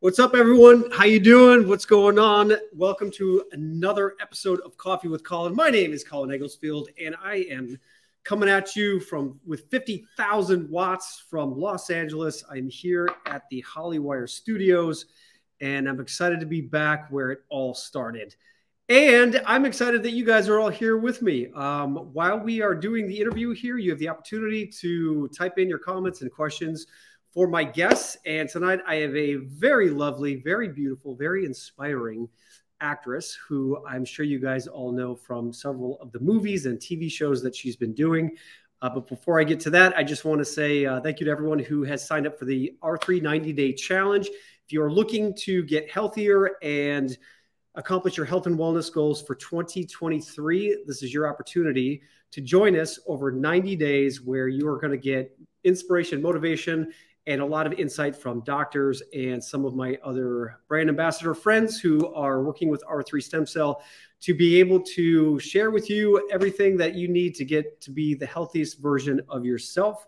What's up, everyone? How you doing? What's going on? Welcome to another episode of Coffee with Colin. My name is Colin Egglesfield, and I am coming at you from with 50,000 watts from Los Angeles. I'm here at the Hollywire Studios, and I'm excited to be back where it all started. And I'm excited that you guys are all here with me. Um, while we are doing the interview here, you have the opportunity to type in your comments and questions for my guests. And tonight I have a very lovely, very beautiful, very inspiring actress who I'm sure you guys all know from several of the movies and TV shows that she's been doing. Uh, but before I get to that, I just want to say uh, thank you to everyone who has signed up for the R3 90 Day Challenge. If you're looking to get healthier and accomplish your health and wellness goals for 2023, this is your opportunity to join us over 90 days where you are going to get inspiration, motivation, and a lot of insight from doctors and some of my other brand ambassador friends who are working with R3 Stem Cell to be able to share with you everything that you need to get to be the healthiest version of yourself.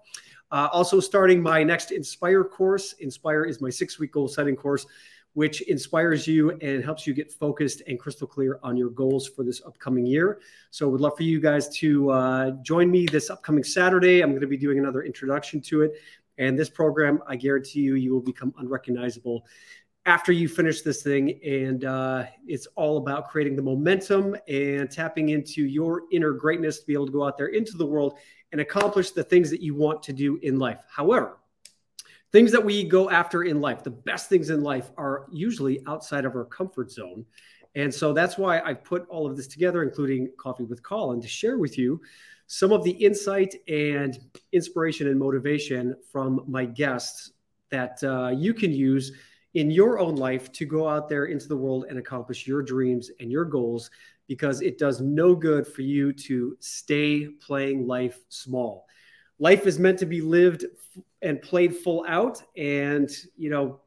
Uh, also, starting my next Inspire course. Inspire is my six week goal setting course, which inspires you and helps you get focused and crystal clear on your goals for this upcoming year. So, I would love for you guys to uh, join me this upcoming Saturday. I'm going to be doing another introduction to it. And this program, I guarantee you, you will become unrecognizable after you finish this thing. And uh, it's all about creating the momentum and tapping into your inner greatness to be able to go out there into the world and accomplish the things that you want to do in life. However, things that we go after in life, the best things in life are usually outside of our comfort zone. And so that's why I put all of this together, including Coffee with Colin, to share with you some of the insight and inspiration and motivation from my guests that uh, you can use in your own life to go out there into the world and accomplish your dreams and your goals because it does no good for you to stay playing life small. Life is meant to be lived and played full out. And, you know,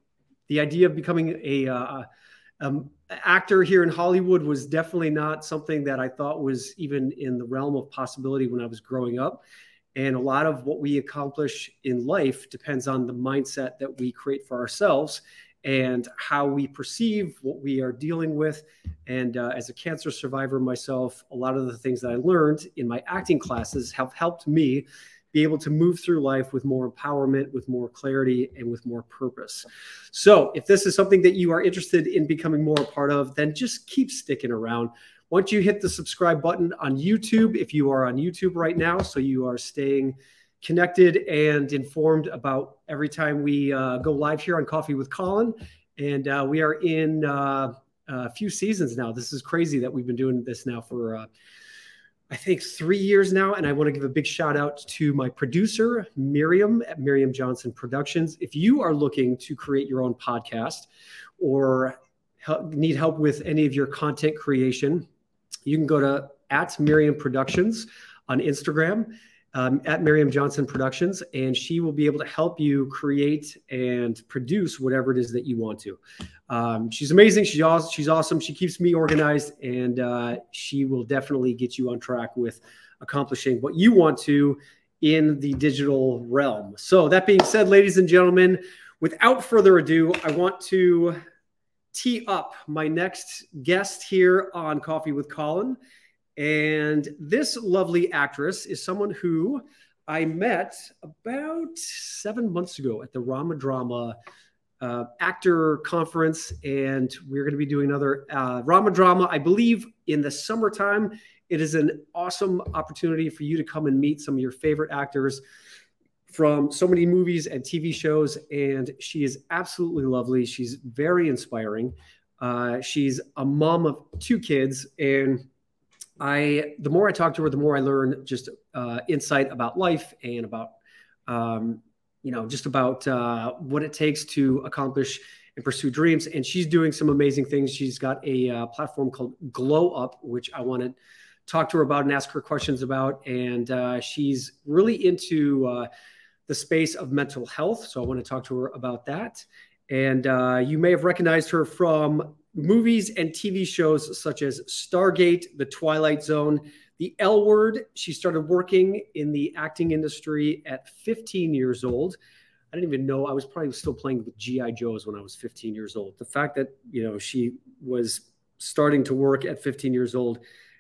the idea of becoming a, uh, um, actor here in Hollywood was definitely not something that I thought was even in the realm of possibility when I was growing up. And a lot of what we accomplish in life depends on the mindset that we create for ourselves and how we perceive what we are dealing with. And uh, as a cancer survivor myself, a lot of the things that I learned in my acting classes have helped me be able to move through life with more empowerment, with more clarity, and with more purpose. So, if this is something that you are interested in becoming more a part of, then just keep sticking around. Once you hit the subscribe button on YouTube, if you are on YouTube right now, so you are staying connected and informed about every time we uh, go live here on Coffee with Colin. And uh, we are in uh, a few seasons now. This is crazy that we've been doing this now for uh, I think, three years now. And I want to give a big shout out to my producer, Miriam at Miriam Johnson Productions. If you are looking to create your own podcast or help, need help with any of your content creation, you can go to at Miriam Productions on Instagram um, at Miriam Johnson Productions, and she will be able to help you create and produce whatever it is that you want to. Um, she's amazing. She's awesome. She's awesome. She keeps me organized, and uh, she will definitely get you on track with accomplishing what you want to in the digital realm. So, that being said, ladies and gentlemen, without further ado, I want to tee up my next guest here on Coffee with Colin. And this lovely actress is someone who I met about seven months ago at the Rama Drama uh, actor conference, and we're going to be doing another uh, Rama Drama, I believe, in the summertime. It is an awesome opportunity for you to come and meet some of your favorite actors from so many movies and TV shows, and she is absolutely lovely. She's very inspiring. Uh, she's a mom of two kids, and I the more I talk to her, the more I learn just uh, insight about life and about um, you know just about uh, what it takes to accomplish and pursue dreams. And she's doing some amazing things. She's got a uh, platform called Glow Up, which I want to talk to her about and ask her questions about. And uh, she's really into uh, the space of mental health, so I want to talk to her about that. And uh, you may have recognized her from movies and TV shows such as Stargate, The Twilight Zone, The L Word. She started working in the acting industry at 15 years old. I didn't even know I was probably still playing with GI Joes when I was 15 years old. The fact that you know she was starting to work at 15 years old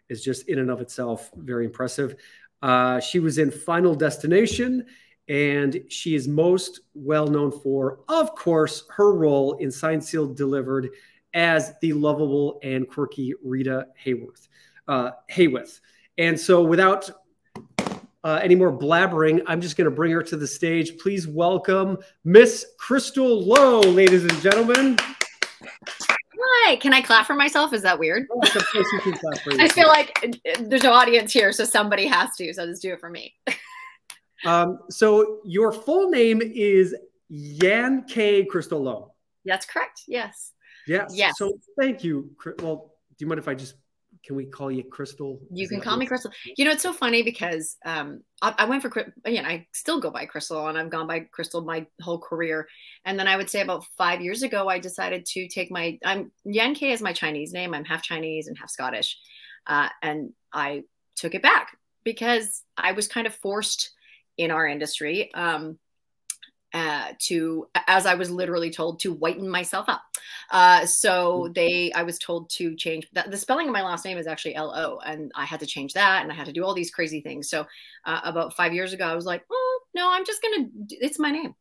is just in and of itself very impressive. Uh, she was in Final Destination, and she is most well known for, of course, her role in Signed Sealed Delivered as the lovable and quirky Rita Hayworth. Uh, Hayworth. And so, without uh, any more blabbering, I'm just going to bring her to the stage. Please welcome Miss Crystal Lowe, ladies and gentlemen. Hi, can I clap for myself? Is that weird? Oh, I feel like there's no audience here, so somebody has to. So just do it for me. um, so your full name is Yan-Kay Crystal Lowe. That's correct. Yes. Yes. Yes. So thank you. Well, do you mind if I just can we call you Crystal? You can call me Crystal. You know, it's so funny because um, I, I, went for, again, I still go by Crystal and I've gone by Crystal my whole career. And then I would say about five years ago, I decided to take my, I'm Yan-Kay is my Chinese name. I'm half Chinese and half Scottish. Uh, and I took it back because I was kind of forced in our industry. Um, uh, to as I was literally told to whiten myself up. Uh, so mm. they, I was told to change that. The spelling of my last name is actually L O, and I had to change that, and I had to do all these crazy things. So uh, about five years ago, I was like, oh no, I'm just gonna. It's my name.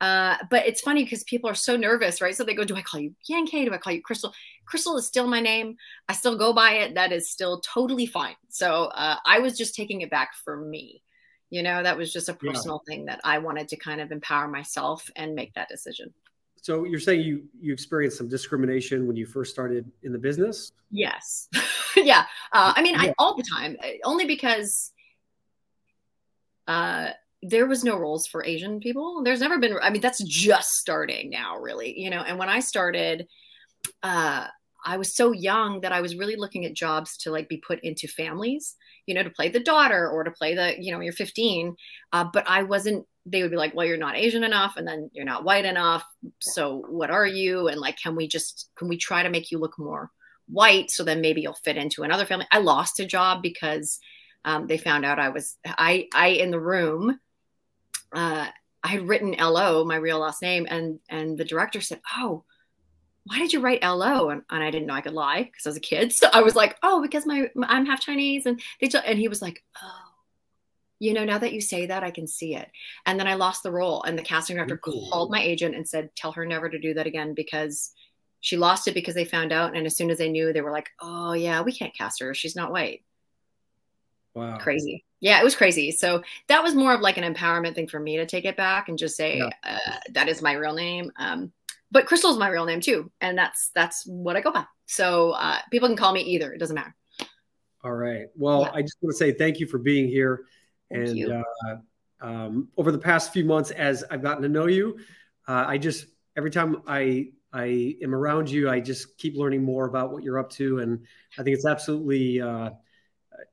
Uh, but it's funny because people are so nervous, right? So they go, "Do I call you Yankee? Do I call you Crystal?" Crystal is still my name. I still go by it. That is still totally fine. So uh, I was just taking it back for me you know that was just a personal yeah. thing that i wanted to kind of empower myself and make that decision. So you're saying you you experienced some discrimination when you first started in the business? Yes. Yeah. Uh, i mean yeah. I, all the time uh, only because uh, there was no roles for asian people. There's never been i mean that's just starting now really you know and when i started uh, I was so young that I was really looking at jobs to like be put into families, you know, to play the daughter or to play the, you know, you're 15. Uh, but I wasn't, they would be like, well, you're not Asian enough and then you're not white enough. So what are you? And like, can we just, can we try to make you look more white so then maybe you'll fit into another family? I lost a job because um, they found out I was, I, I in the room, uh, I had written LO, my real last name, and and the director said, "Oh, why did you write LO? And, and I didn't know I could lie because I was a kid. So I was like, oh, because my, I'm half Chinese. And they, t- and he was like, oh, you know, now that you say that, I can see it. And then I lost the role. And the casting director Ooh. called my agent and said, tell her never to do that again because she lost it because they found out. And as soon as they knew, they were like, oh, yeah, we can't cast her. She's not white. Wow. Crazy. Yeah, it was crazy. So that was more of like an empowerment thing for me to take it back and just say, yeah. uh, that is my real name. Um, but Crystal is my real name too, and that's that's what I go by. So uh, people can call me either; it doesn't matter. All right. Well, yeah. I just want to say thank you for being here. Thank and uh, um, over the past few months, as I've gotten to know you, uh, I just every time I I am around you, I just keep learning more about what you're up to, and I think it's absolutely uh,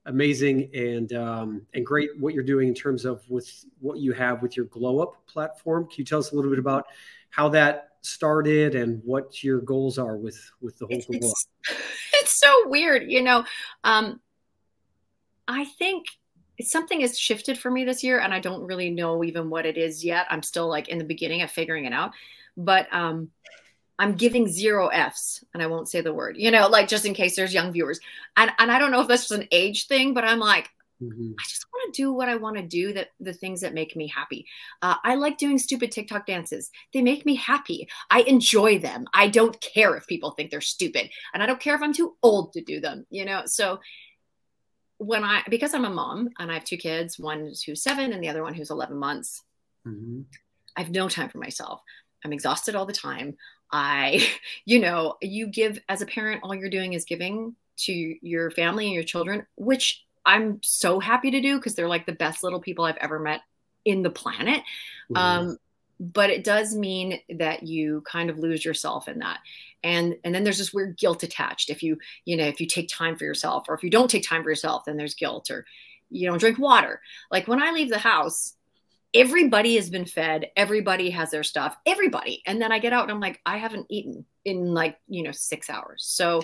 amazing and um, and great what you're doing in terms of with what you have with your Glow Up platform. Can you tell us a little bit about how that started and what your goals are with with the whole it's, it's, it's, so weird you know um i think something has shifted for me this year and i don't really know even what it is yet. I'm still like in the beginning of figuring it out but um i'm giving zero f's and i won't say the word you know like just in case there's young viewers. And and i don't know if that's just an age thing but i'm like Mm-hmm. I just want to do what I want to do that the things that make me happy. Uh, I like doing stupid TikTok dances. They make me happy. I enjoy them. I don't care if people think they're stupid and I don't care if I'm too old to do them, you know? So when I, because I'm a mom and I have two kids, one who's seven and the other one who's 11 months, mm-hmm. I have no time for myself. I'm exhausted all the time. I, you know, you give as a parent, all you're doing is giving to your family and your children, which I'm so happy to do because they're like the best little people I've ever met in the planet. Mm-hmm. Um, but it does mean that you kind of lose yourself in that. And and then there's this weird guilt attached. If you you know if you take time for yourself or if you don't take time for yourself then there's guilt or you don't drink water. Like when i leave the house everybody has been fed everybody has their stuff everybody. And then i get out and i'm like i haven't eaten in like you know six hours. So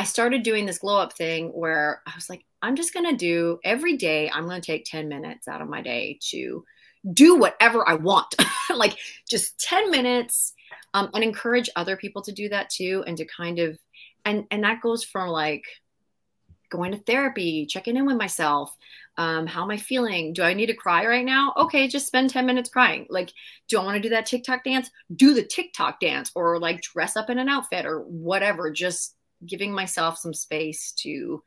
i started doing this glow up thing where i was like I'm just going to do every day, I'm going to take 10 minutes out of my day to do whatever I want, like just 10 minutes, um, and encourage other people to do that too, and to kind of, and and that goes from like going to therapy, checking in with myself. Um, how am I feeling? Do I need to cry right now? Okay, just spend 10 minutes crying. Like, do I want to do that TikTok dance? Do the TikTok dance or like dress up in an outfit or whatever. Just giving myself some space to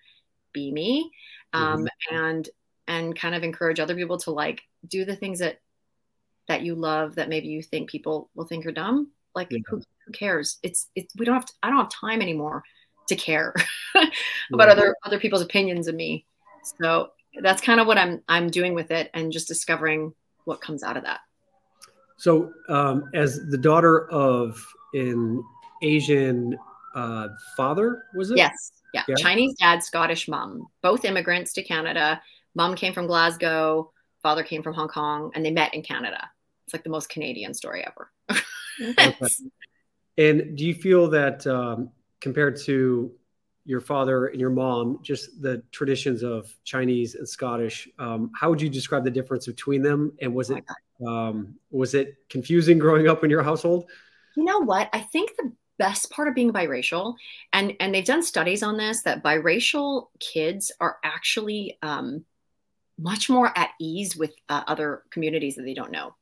be me um, mm-hmm. and and kind of encourage other people to like do the things that that you love that maybe you think people will think you're dumb. Like yeah. who, who, cares? It's it's we don't have to, i don't have time anymore to care about other other people's opinions of me. So that's kind of what i'm i'm doing with it and just discovering what comes out of that. So um, as the daughter of an asian uh, father was it yes yeah. yeah chinese dad scottish mom both immigrants to canada mom came from glasgow father came from hong kong and they met in canada it's like the most canadian story ever okay. And do you feel that um, compared to your father and your mom, just the traditions of Chinese and Scottish, um, how would you describe the difference between them? And was it um, was it confusing growing up in your household? You know what? I think the best part of being biracial, and and they've done studies on this, that biracial kids are actually um, much more at ease with uh, other communities that they don't know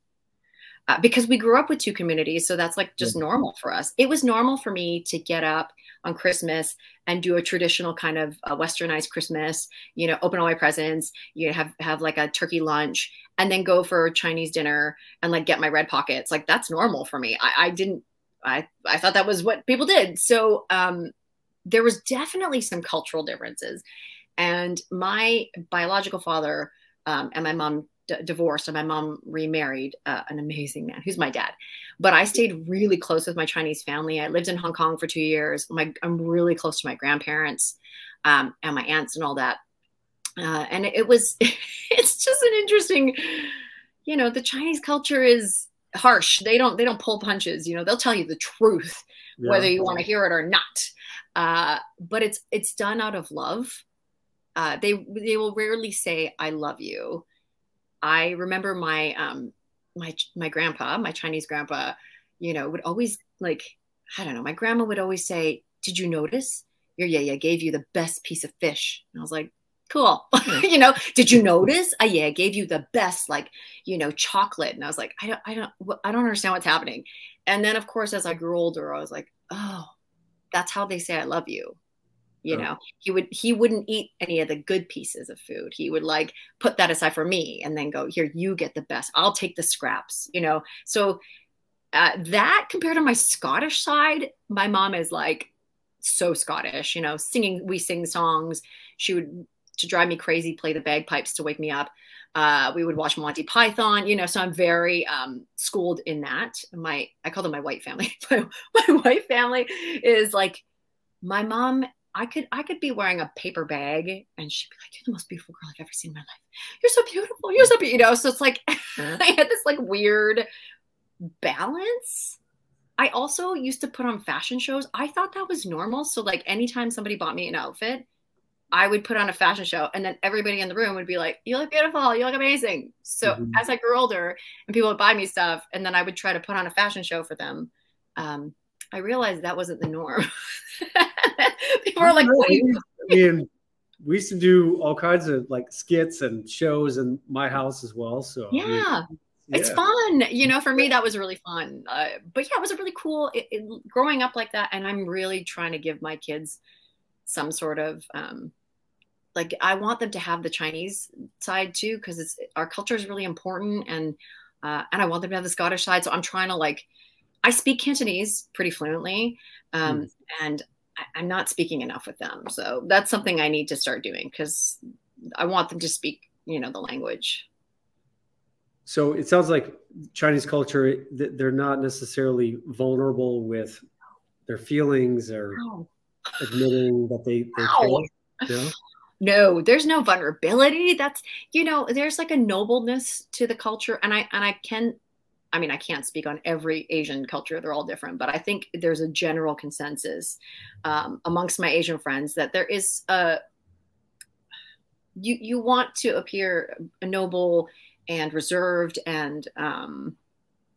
uh, because we grew up with two communities. So that's like just yeah. normal for us. It was normal for me to get up on Christmas and do a traditional kind of uh, westernized Christmas, you know, open all my presents, you have, have like a turkey lunch and then go for Chinese dinner and like get my red pockets. Like that's normal for me. I, I didn't, I, I thought that was what people did. So um, there was definitely some cultural differences. And my biological father um, and my mom d- divorced and my mom remarried uh, an amazing man who's my dad. But I stayed really close with my Chinese family. I lived in Hong Kong for two years. My, I'm really close to my grandparents um, and my aunts and all that. Uh, and it, it was, it's just an interesting, you know, the Chinese culture is harsh. They don't, they don't pull punches. You know, they'll tell you the truth, yeah. whether you want to hear it or not. Uh, but it's, it's done out of love. Uh, they they will rarely say I love you. I remember my um my my grandpa, my Chinese grandpa, you know, would always like I don't know, my grandma would always say, "Did you notice your yeah gave you the best piece of fish?" And I was like, "Cool." you know, "Did you notice? Uh, yeah, gave you the best like, you know, chocolate." And I was like, "I don't I don't I don't understand what's happening." And then of course as I grew older, I was like, "Oh, that's how they say I love you." you know he would he wouldn't eat any of the good pieces of food he would like put that aside for me and then go here you get the best i'll take the scraps you know so uh, that compared to my scottish side my mom is like so scottish you know singing we sing songs she would to drive me crazy play the bagpipes to wake me up uh, we would watch Monty Python, you know, so I'm very um, schooled in that. My, I call them my white family. my, my white family is like, my mom I could I could be wearing a paper bag and she'd be like, You're the most beautiful girl I've ever seen in my life. You're so beautiful. You're so beautiful. You know, so it's like. I had this like weird balance. I also used to put on fashion shows. I thought that was normal. So like anytime somebody bought me an outfit, I would put on a fashion show and then everybody in the room would be like, You look beautiful, you look amazing. So mm-hmm. as I grew older and people would buy me stuff and then I would try to put on a fashion show for them. Um, I realized that wasn't the norm. People are like, I mean, we used to do all kinds of like skits and shows in my house as well. So yeah. I mean, yeah. It's fun, you know. For me, that was really fun. Uh, but yeah, it was a really cool it, it, growing up like that. And I'm really trying to give my kids some sort of um, like I want them to have the Chinese side too because it's our culture is really important, and uh, and I want them to have the Scottish side. So I'm trying to like I speak Cantonese pretty fluently, um, mm. and I, am not speaking enough with them. So that's something I need to start doing because I want them to speak, you know, the language. So it sounds like Chinese culture; they're not necessarily vulnerable with their feelings or no. admitting that they. they no. no. No, there's no vulnerability. That's you know, there's like a nobleness to the culture, and I and I can I mean, I can't speak on every Asian culture, they're all different, but I think there's a general consensus um, amongst my Asian friends that there is a you you want to appear noble and reserved and um,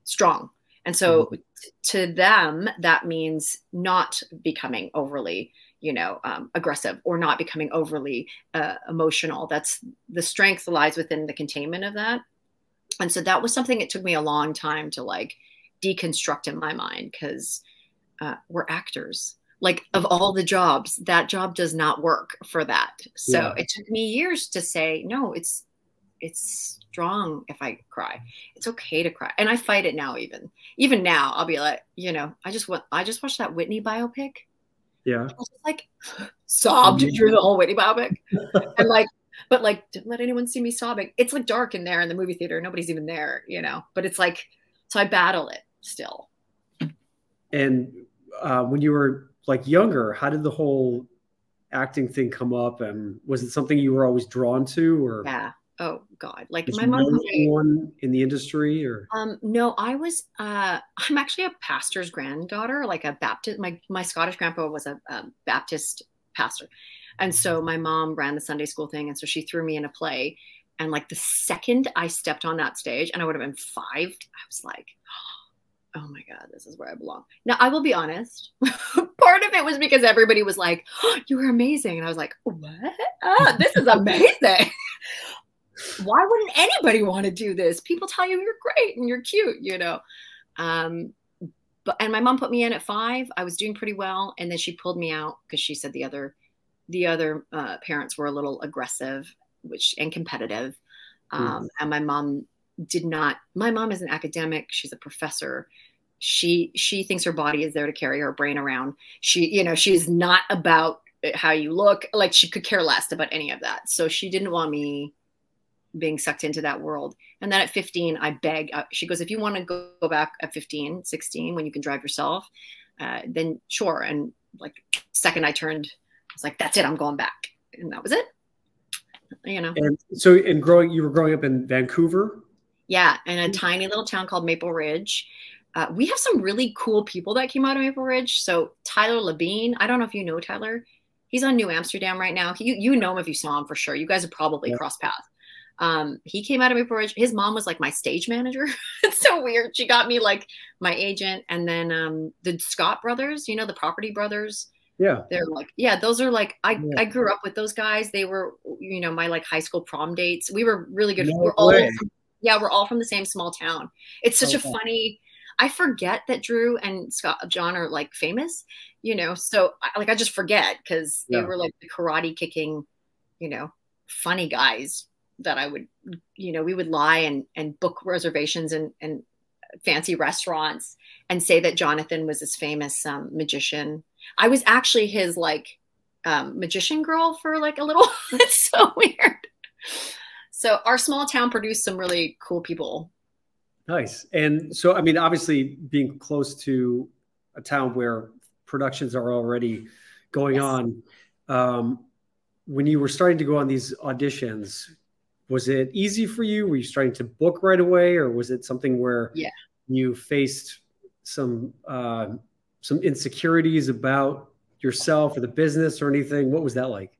strong. And so mm-hmm. to them, that means not becoming overly, you know, um, aggressive or not becoming overly uh, emotional. That's the strength lies within the containment of that. And so that was something it took me a long time to like deconstruct in my mind because uh, we're actors. Like of all the jobs, that job does not work for that. So yeah. it took me years to say, no, it's it's strong if I cry. It's okay to cry. And I fight it now even. Even now I'll be like, you know, I just want I just watched that Whitney biopic. Yeah. like sobbed through the whole Whitney biopic. and like but like don't let anyone see me sobbing. It's like dark in there in the movie theater. Nobody's even there, you know. But it's like so I battle it still. And uh, when you were like younger, how did the whole acting thing come up and was it something you were always drawn to or yeah oh god. Like my mom anyone in the industry or? Um no i was uh i'm actually a pastor's granddaughter like a baptist my my scottish grandpa was a, a baptist pastor. And so my mom ran the sunday school thing and so she threw me in a play. And like the second i stepped on that stage and i would have been five i was like oh my god this is where i belong. Now i will be honest part of it was because everybody was like oh, you were amazing. And i was like what? Oh, this is amazing why wouldn't anybody want to do this? People tell you you're great and you're cute, you know. Um, but and my mom put me in at five. I was doing pretty well, and then she pulled me out because she said the other the other uh, parents were a little aggressive, which and competitive. Um, mm. And my mom did not. My mom is an academic. She's a professor. She she thinks her body is there to carry her brain around. She you know she's not about how you look. Like she could care less about any of that. So she didn't want me being sucked into that world. And then at 15, I beg. Uh, she goes, if you want to go, go, back at 15, 16, when you can drive yourself, uh, then sure. And like second I turned, I was like, that's it. I'm going back. And that was it. You know. And so, in growing, you were growing up in Vancouver. Yeah, in a tiny little town called Maple Ridge. Uh, we have some really cool people that came out of Maple Ridge. So Tyler Labine, I don't know if you know Tyler. He's on New Amsterdam right now. He, you, you know him if you saw him for sure. You guys have probably yeah. crossed paths. Um, he came out of Maple Ridge. His mom was like my stage manager. it's so weird. She got me like my agent, and then um, the Scott brothers, you know, the Property Brothers. Yeah, they're like, yeah, those are like I yeah. I grew up with those guys. They were, you know, my like high school prom dates. We were really good. No we're all, from, yeah, we're all from the same small town. It's such okay. a funny. I forget that Drew and Scott John are like famous, you know. So like I just forget because yeah. they were like the karate kicking, you know, funny guys that I would, you know, we would lie and, and book reservations and, and fancy restaurants and say that Jonathan was this famous um, magician. I was actually his like um, magician girl for like a little. it's so weird. So our small town produced some really cool people. Nice. And so, I mean, obviously being close to a town where productions are already going yes. on, um, when you were starting to go on these auditions, was it easy for you? Were you starting to book right away, or was it something where yeah. you faced some uh, some insecurities about yourself or the business or anything? What was that like?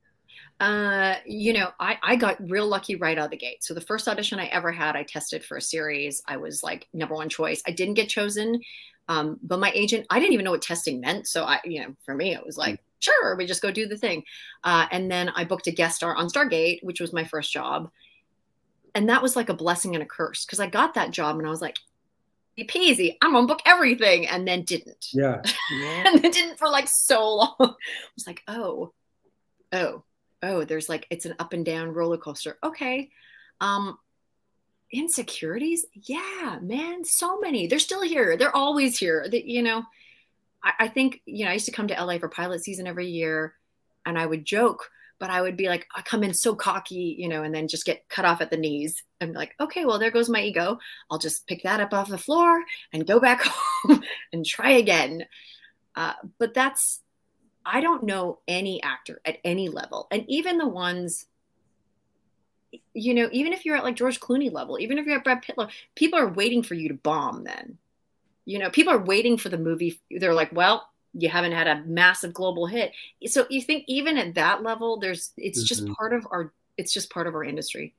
Uh, you know, I, I got real lucky right out of the gate. So the first audition I ever had, I tested for a series. I was like number one choice. I didn't get chosen. Um, but my agent, I didn't even know what testing meant. So I, you know, for me, it was like, sure, we just go do the thing. Uh, and then I booked a guest star on Stargate, which was my first job and that was like a blessing and a curse because I got that job and I was like, peasy, I'm gonna book everything, and then didn't. Yeah. and then didn't for like so long. I was like, oh, oh, oh, there's like it's an up and down roller coaster. Okay. Um, insecurities, yeah, man, so many. They're still here. They're always here. That you know, I, I think you know I used to come to LA for pilot season every year, and I would joke but I would be like, I come in so cocky, you know, and then just get cut off at the knees. I'm like, okay, well, there goes my ego. I'll just pick that up off the floor and go back home and try again. Uh, but that's, I don't know any actor at any level. And even the ones, you know, even if you're at like George Clooney level, even if you're at Brad Pitt level, people are waiting for you to bomb then. You know, people are waiting for the movie. They're like, well, you haven't had a massive global hit. So you think even at that level, there's it's mm-hmm. just part of our it's just part of our industry.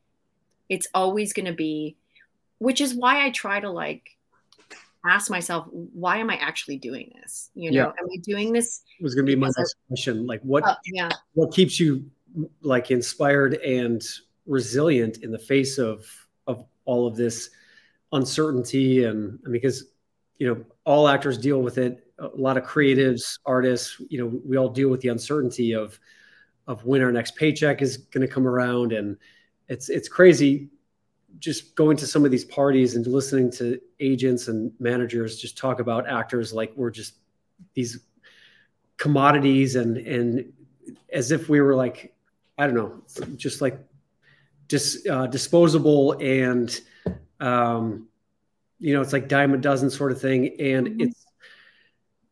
it's always going to be which is why i try to like ask myself why am i actually doing this you know yeah. am i doing this it was going to be my next question like what uh, yeah what keeps you like inspired and resilient in the face of of all of this uncertainty and because you know all actors deal with it a lot of creatives artists you know we all deal with the uncertainty of of when our next paycheck is going to come around and it's it's crazy just going to some of these parties and listening to agents and managers just talk about actors like we're just these commodities and and as if we were like i don't know just like just uh, disposable and um you know it's like dime a dozen sort of thing and mm-hmm. it's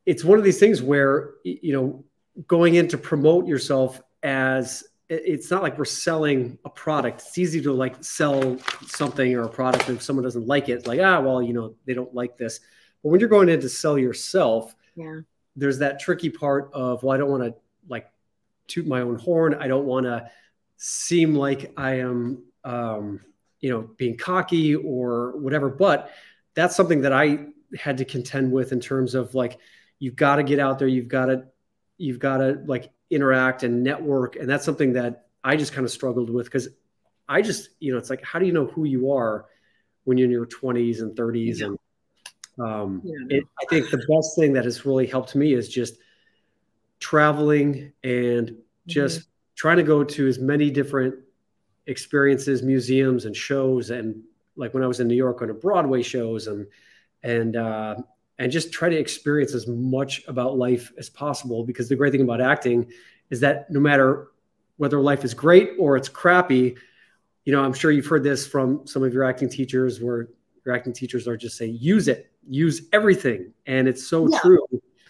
it's one of these things where you know going in to promote yourself as it's not like we're selling a product. It's easy to like sell something or a product and if someone doesn't like it, like, ah, well, you know, they don't like this. But when you're going in to sell yourself, yeah, there's that tricky part of, well, I don't want to like toot my own horn. I don't want to seem like I am, um, you know, being cocky or whatever. But that's something that I had to contend with in terms of like, you've got to get out there. You've got to, you've got to like interact and network. And that's something that I just kind of struggled with because I just, you know, it's like, how do you know who you are when you're in your 20s and 30s? Yeah. And um, yeah. it, I think the best thing that has really helped me is just traveling and just mm-hmm. trying to go to as many different experiences, museums, and shows. And like when I was in New York, going to Broadway shows and and uh, and just try to experience as much about life as possible because the great thing about acting is that no matter whether life is great or it's crappy you know i'm sure you've heard this from some of your acting teachers where your acting teachers are just saying use it. Use everything. And it's so yeah. true.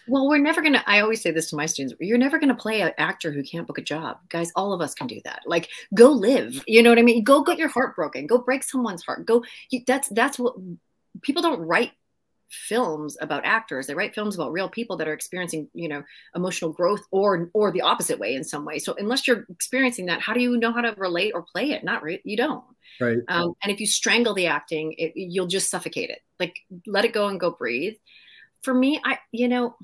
Well we're never gonna i always say this to my students you're never gonna play an actor who can't book a job. Guys all of us can do that. Like go live. You know what i mean? Go get your heart broken. Go break someone's heart. Go you, that's that's what people don't write films about actors. They write films about real people that are experiencing you know emotional growth or or the opposite way in some way. So unless you're experiencing that how do you know how to relate or play it? Not re- you don't. Right. Um, and if you strangle the acting it, you'll just suffocate it. Like let it go and go breathe. For me i you know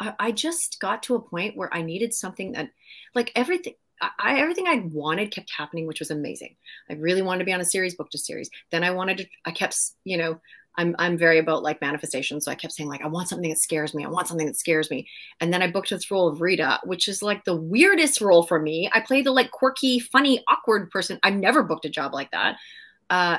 I, I just got to a point where i needed something that like everything I, everything I wanted kept happening, which was amazing. I really wanted to be on a series, booked a series. Then I wanted to, I kept, you know, I'm I'm very about like manifestation. So I kept saying like I want something that scares me. I want something that scares me. And then I booked this role of Rita, which is like the weirdest role for me. I play the like quirky, funny, awkward person. I've never booked a job like that. Uh,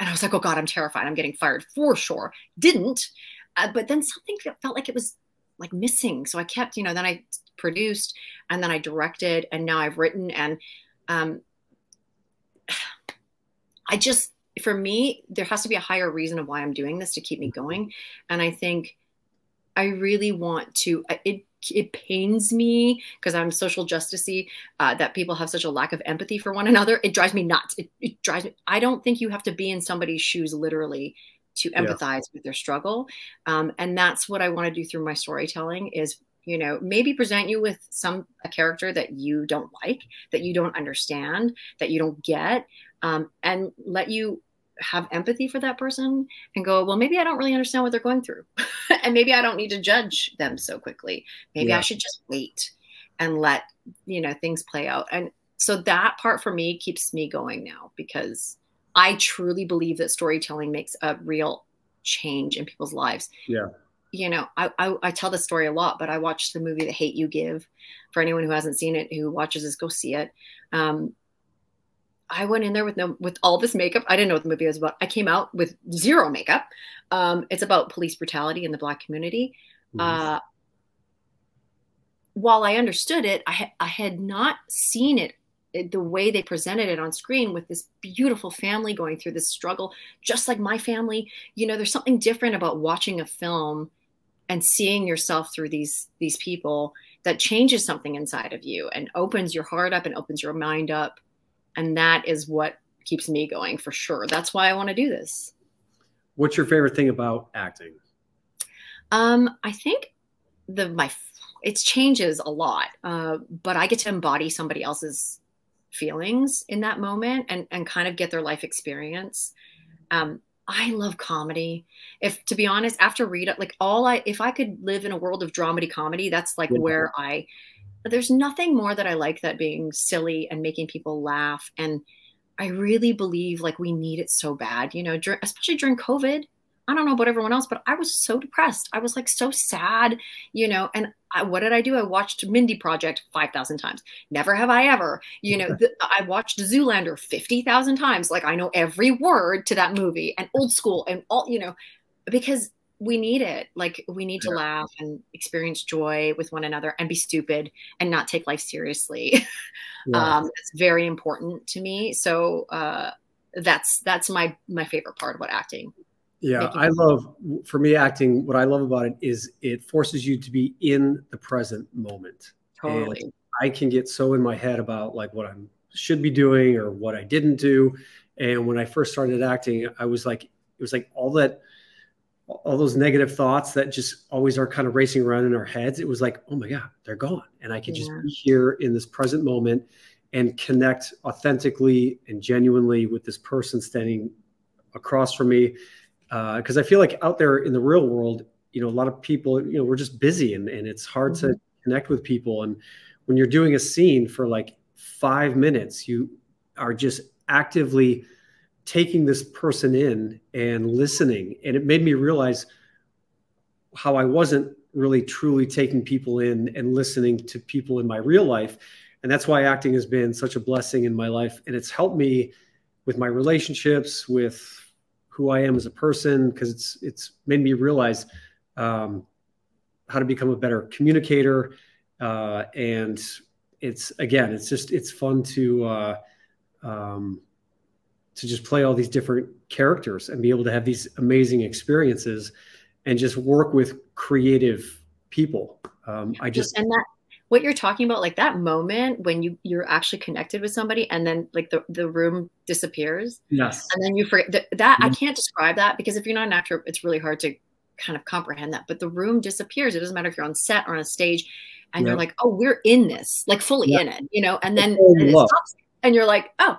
and I was like, oh God, I'm terrified. I'm getting fired for sure. Didn't. Uh, but then something felt like it was like missing. So I kept, you know, then I produced and then I directed and now I've written and um, I just for me, there has to be a higher reason of why I'm doing this to keep me going. And I think I really want to, it, it pains me because I'm social justicey uh, that people have such a lack of empathy for one another. It drives me nuts. It, it, drives me. I don't think you have to be in somebody's shoes literally to empathize yeah. with their struggle. Um, and that's what I want to do through my storytelling is you know maybe present you with some a character that you don't like that you don't understand that you don't get um, and let you have empathy for that person and go, well, maybe I don't really understand what they're going through. and maybe I don't need to judge them so quickly. Maybe yeah. I should just wait and let, you know, things play out. And so that part for me keeps me going now because I truly believe that storytelling makes a real change in people's lives. Yeah. You know, I, I, I tell this story a lot, but I watched the movie The Hate You Give. For anyone who hasn't seen it, who watches this, go see it. Um, I went in there with no with all this makeup. I didn't know what the movie was about. I came out with zero makeup. Um, it's about police brutality in the black community. Uh, while I understood it, I, ha- I had not seen it, it the way they presented it on screen with this beautiful family going through this struggle, just like my family. You know, there's something different about watching a film and seeing yourself through these these people that changes something inside of you and opens your heart up and opens your mind up and that is what keeps me going for sure that's why i want to do this what's your favorite thing about acting um i think the my it changes a lot uh, but i get to embody somebody else's feelings in that moment and and kind of get their life experience um I love comedy. If to be honest, after Rita, like all I if I could live in a world of dramedy comedy, that's like yeah. where I there's nothing more that I like that being silly and making people laugh. And I really believe like we need it so bad, you know, dur- especially during COVID. I don't know about everyone else, but I was so depressed. I was like so sad, you know. And I, what did I do? I watched Mindy Project 5,000 times. Never have I ever, you know, the, I watched Zoolander 50,000 times. Like I know every word to that movie and old school and all, you know, because we need it. Like we need to laugh and experience joy with one another and be stupid and not take life seriously. Yeah. um, it's very important to me. So, uh, that's, that's my, my favorite part about acting yeah, I love for me acting. What I love about it is it forces you to be in the present moment. Totally. And I can get so in my head about like what I should be doing or what I didn't do. And when I first started acting, I was like, it was like all that, all those negative thoughts that just always are kind of racing around in our heads. It was like, oh my God, they're gone. And I can yeah. just be here in this present moment and connect authentically and genuinely with this person standing across from me because uh, I feel like out there in the real world, you know, a lot of people, you know, we're just busy and, and it's hard mm-hmm. to connect with people. And when you're doing a scene for like five minutes, you are just actively taking this person in and listening. And it made me realize how I wasn't really truly taking people in and listening to people in my real life. And that's why acting has been such a blessing in my life. And it's helped me with my relationships, with who I am as a person because it's it's made me realize um, how to become a better communicator. Uh, and it's again, it's just it's fun to uh, um, to just play all these different characters and be able to have these amazing experiences and just work with creative people. Um, I just and that what you're talking about like that moment when you you're actually connected with somebody and then like the, the room disappears. Yes. And then you forget that, that mm-hmm. i can't describe that because if you're not an actor it's really hard to kind of comprehend that. But the room disappears. It doesn't matter if you're on set or on a stage and you're like oh we're in this like fully in it you know? And then and, stops, and you're like oh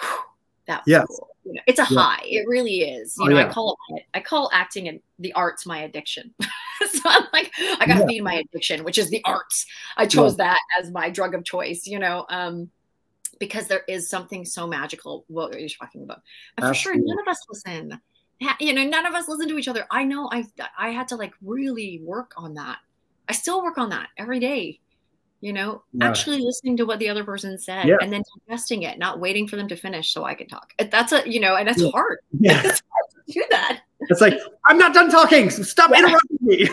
whew, that was yes. cool you know, it's a yeah. high. It really is. You oh, know, yeah. I call it I call acting and the arts my addiction. so I'm like, I gotta yeah. feed my addiction, which is the arts. I chose that as my drug of choice, you know. Um, because there is something so magical what you're talking about. And for sure, none of us listen. You know, none of us listen to each other. I know I I had to like really work on that. I still work on that every day you know yeah. actually listening to what the other person said yeah. and then digesting it not waiting for them to finish so i can talk. That's a you know and that's yeah. hard. Yeah. It's hard to do that. It's like i'm not done talking. So stop interrupting me.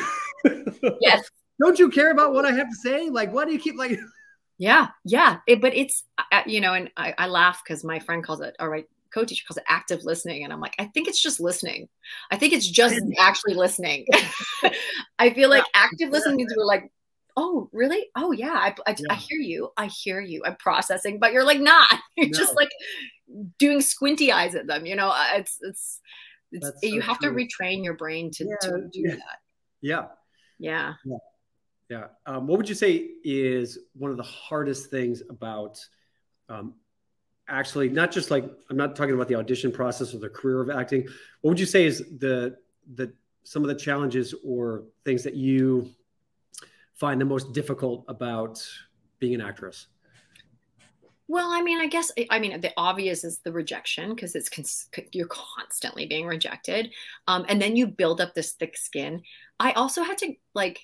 Yes. Don't you care about what i have to say? Like why do you keep like yeah yeah. It, but it's you know and i, I laugh because my friend calls it all right co-teacher calls it active listening and i'm like i think it's just listening. I think it's just actually listening. I feel like active listening means we're like oh really oh yeah I, I, yeah. I, hear you i hear you i'm processing but you're like not you're no. just like doing squinty eyes at them you know it's it's, it's so you have true. to retrain your brain to, yeah. to do yeah. that yeah yeah yeah, yeah. Um, what would you say is one of the hardest things about um, actually not just like i'm not talking about the audition process or the career of acting what would you say is the the some of the challenges or things that you find the most difficult about being an actress? Well, I mean, I guess I mean the obvious is the rejection because it's cons- you're constantly being rejected, um, and then you build up this thick skin. I also had to like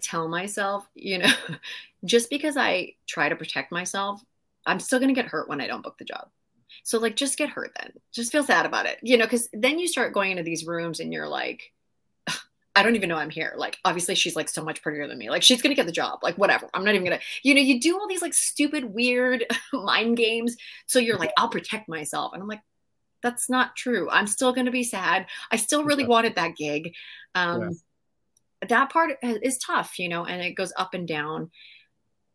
tell myself, you know, just because I try to protect myself, I'm still gonna get hurt when I don't book the job. So like, just get hurt then. Just feel sad about it, you know, because then you start going into these rooms and you're like, I don't even know I'm here. Like, obviously, she's like so much prettier than me. Like, she's gonna get the job. Like, whatever. I'm not even gonna, you know, you do all these like stupid, weird mind games. So you're like, I'll protect myself. And I'm like, that's not true. I'm still gonna be sad. I still really wanted that gig. Um, yeah. That part is tough, you know, and it goes up and down.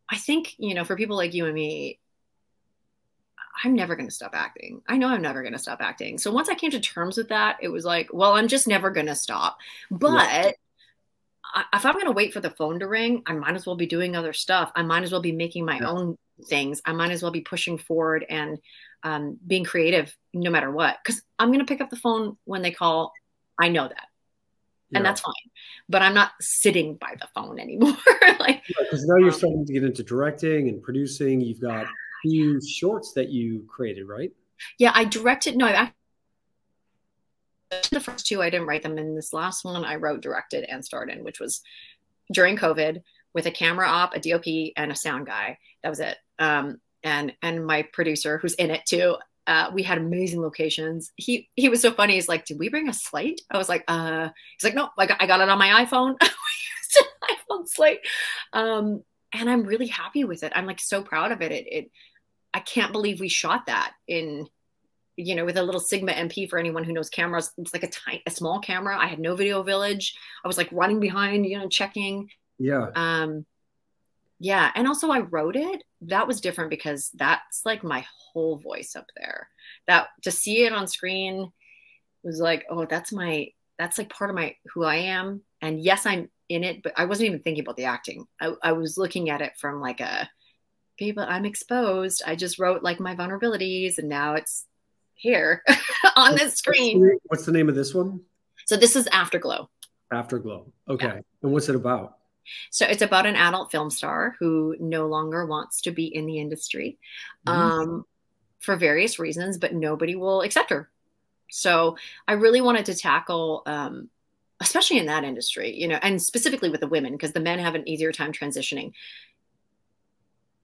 I think, you know, for people like you and me, I'm never going to stop acting. I know I'm never going to stop acting. So once I came to terms with that, it was like, well, I'm just never going to stop. But yeah. I, if I'm going to wait for the phone to ring, I might as well be doing other stuff. I might as well be making my yeah. own things, I might as well be pushing forward and um, being creative no matter what. Because I'm going to pick up the phone when they call. I know that. Yeah. And that's fine. But I'm not sitting by the phone anymore. like, because now you're um, starting to get into directing and producing. You've got few shorts that you created, right? Yeah, I directed. No, I the first two I didn't write them. In this last one, I wrote, directed, and starred in, which was during COVID with a camera op, a DOP, and a sound guy. That was it. Um, and and my producer, who's in it too. Uh, we had amazing locations. He he was so funny. He's like, "Did we bring a slate?" I was like, "Uh." He's like, "No, I got, I got it on my iPhone. iPhone slate." Um, and I'm really happy with it. I'm like so proud of it. It, it I can't believe we shot that in you know, with a little Sigma fp for anyone who knows cameras. It's like a tiny, a small camera. I had no video village. I was like running behind, you know, checking. Yeah. Um, yeah. And also I wrote it. That was different because that's like my whole voice up there. That to see it on screen was like, oh, that's my, that's like part of my, who I am. And yes, I'm in it, but I wasn't even thinking about the acting. I, I was looking at it from like a, people, I'm exposed. I just wrote like my vulnerabilities and now it's here on the screen. What's the name of this one? So this is Afterglow. Afterglow. Okay. Yeah. And what's it about? So it's about an adult film star who no longer wants to be in the industry mm-hmm. um, for various reasons, but nobody will accept her. So I really wanted to tackle, um, especially in that industry, you know, and specifically with the women, because the men have an easier time transitioning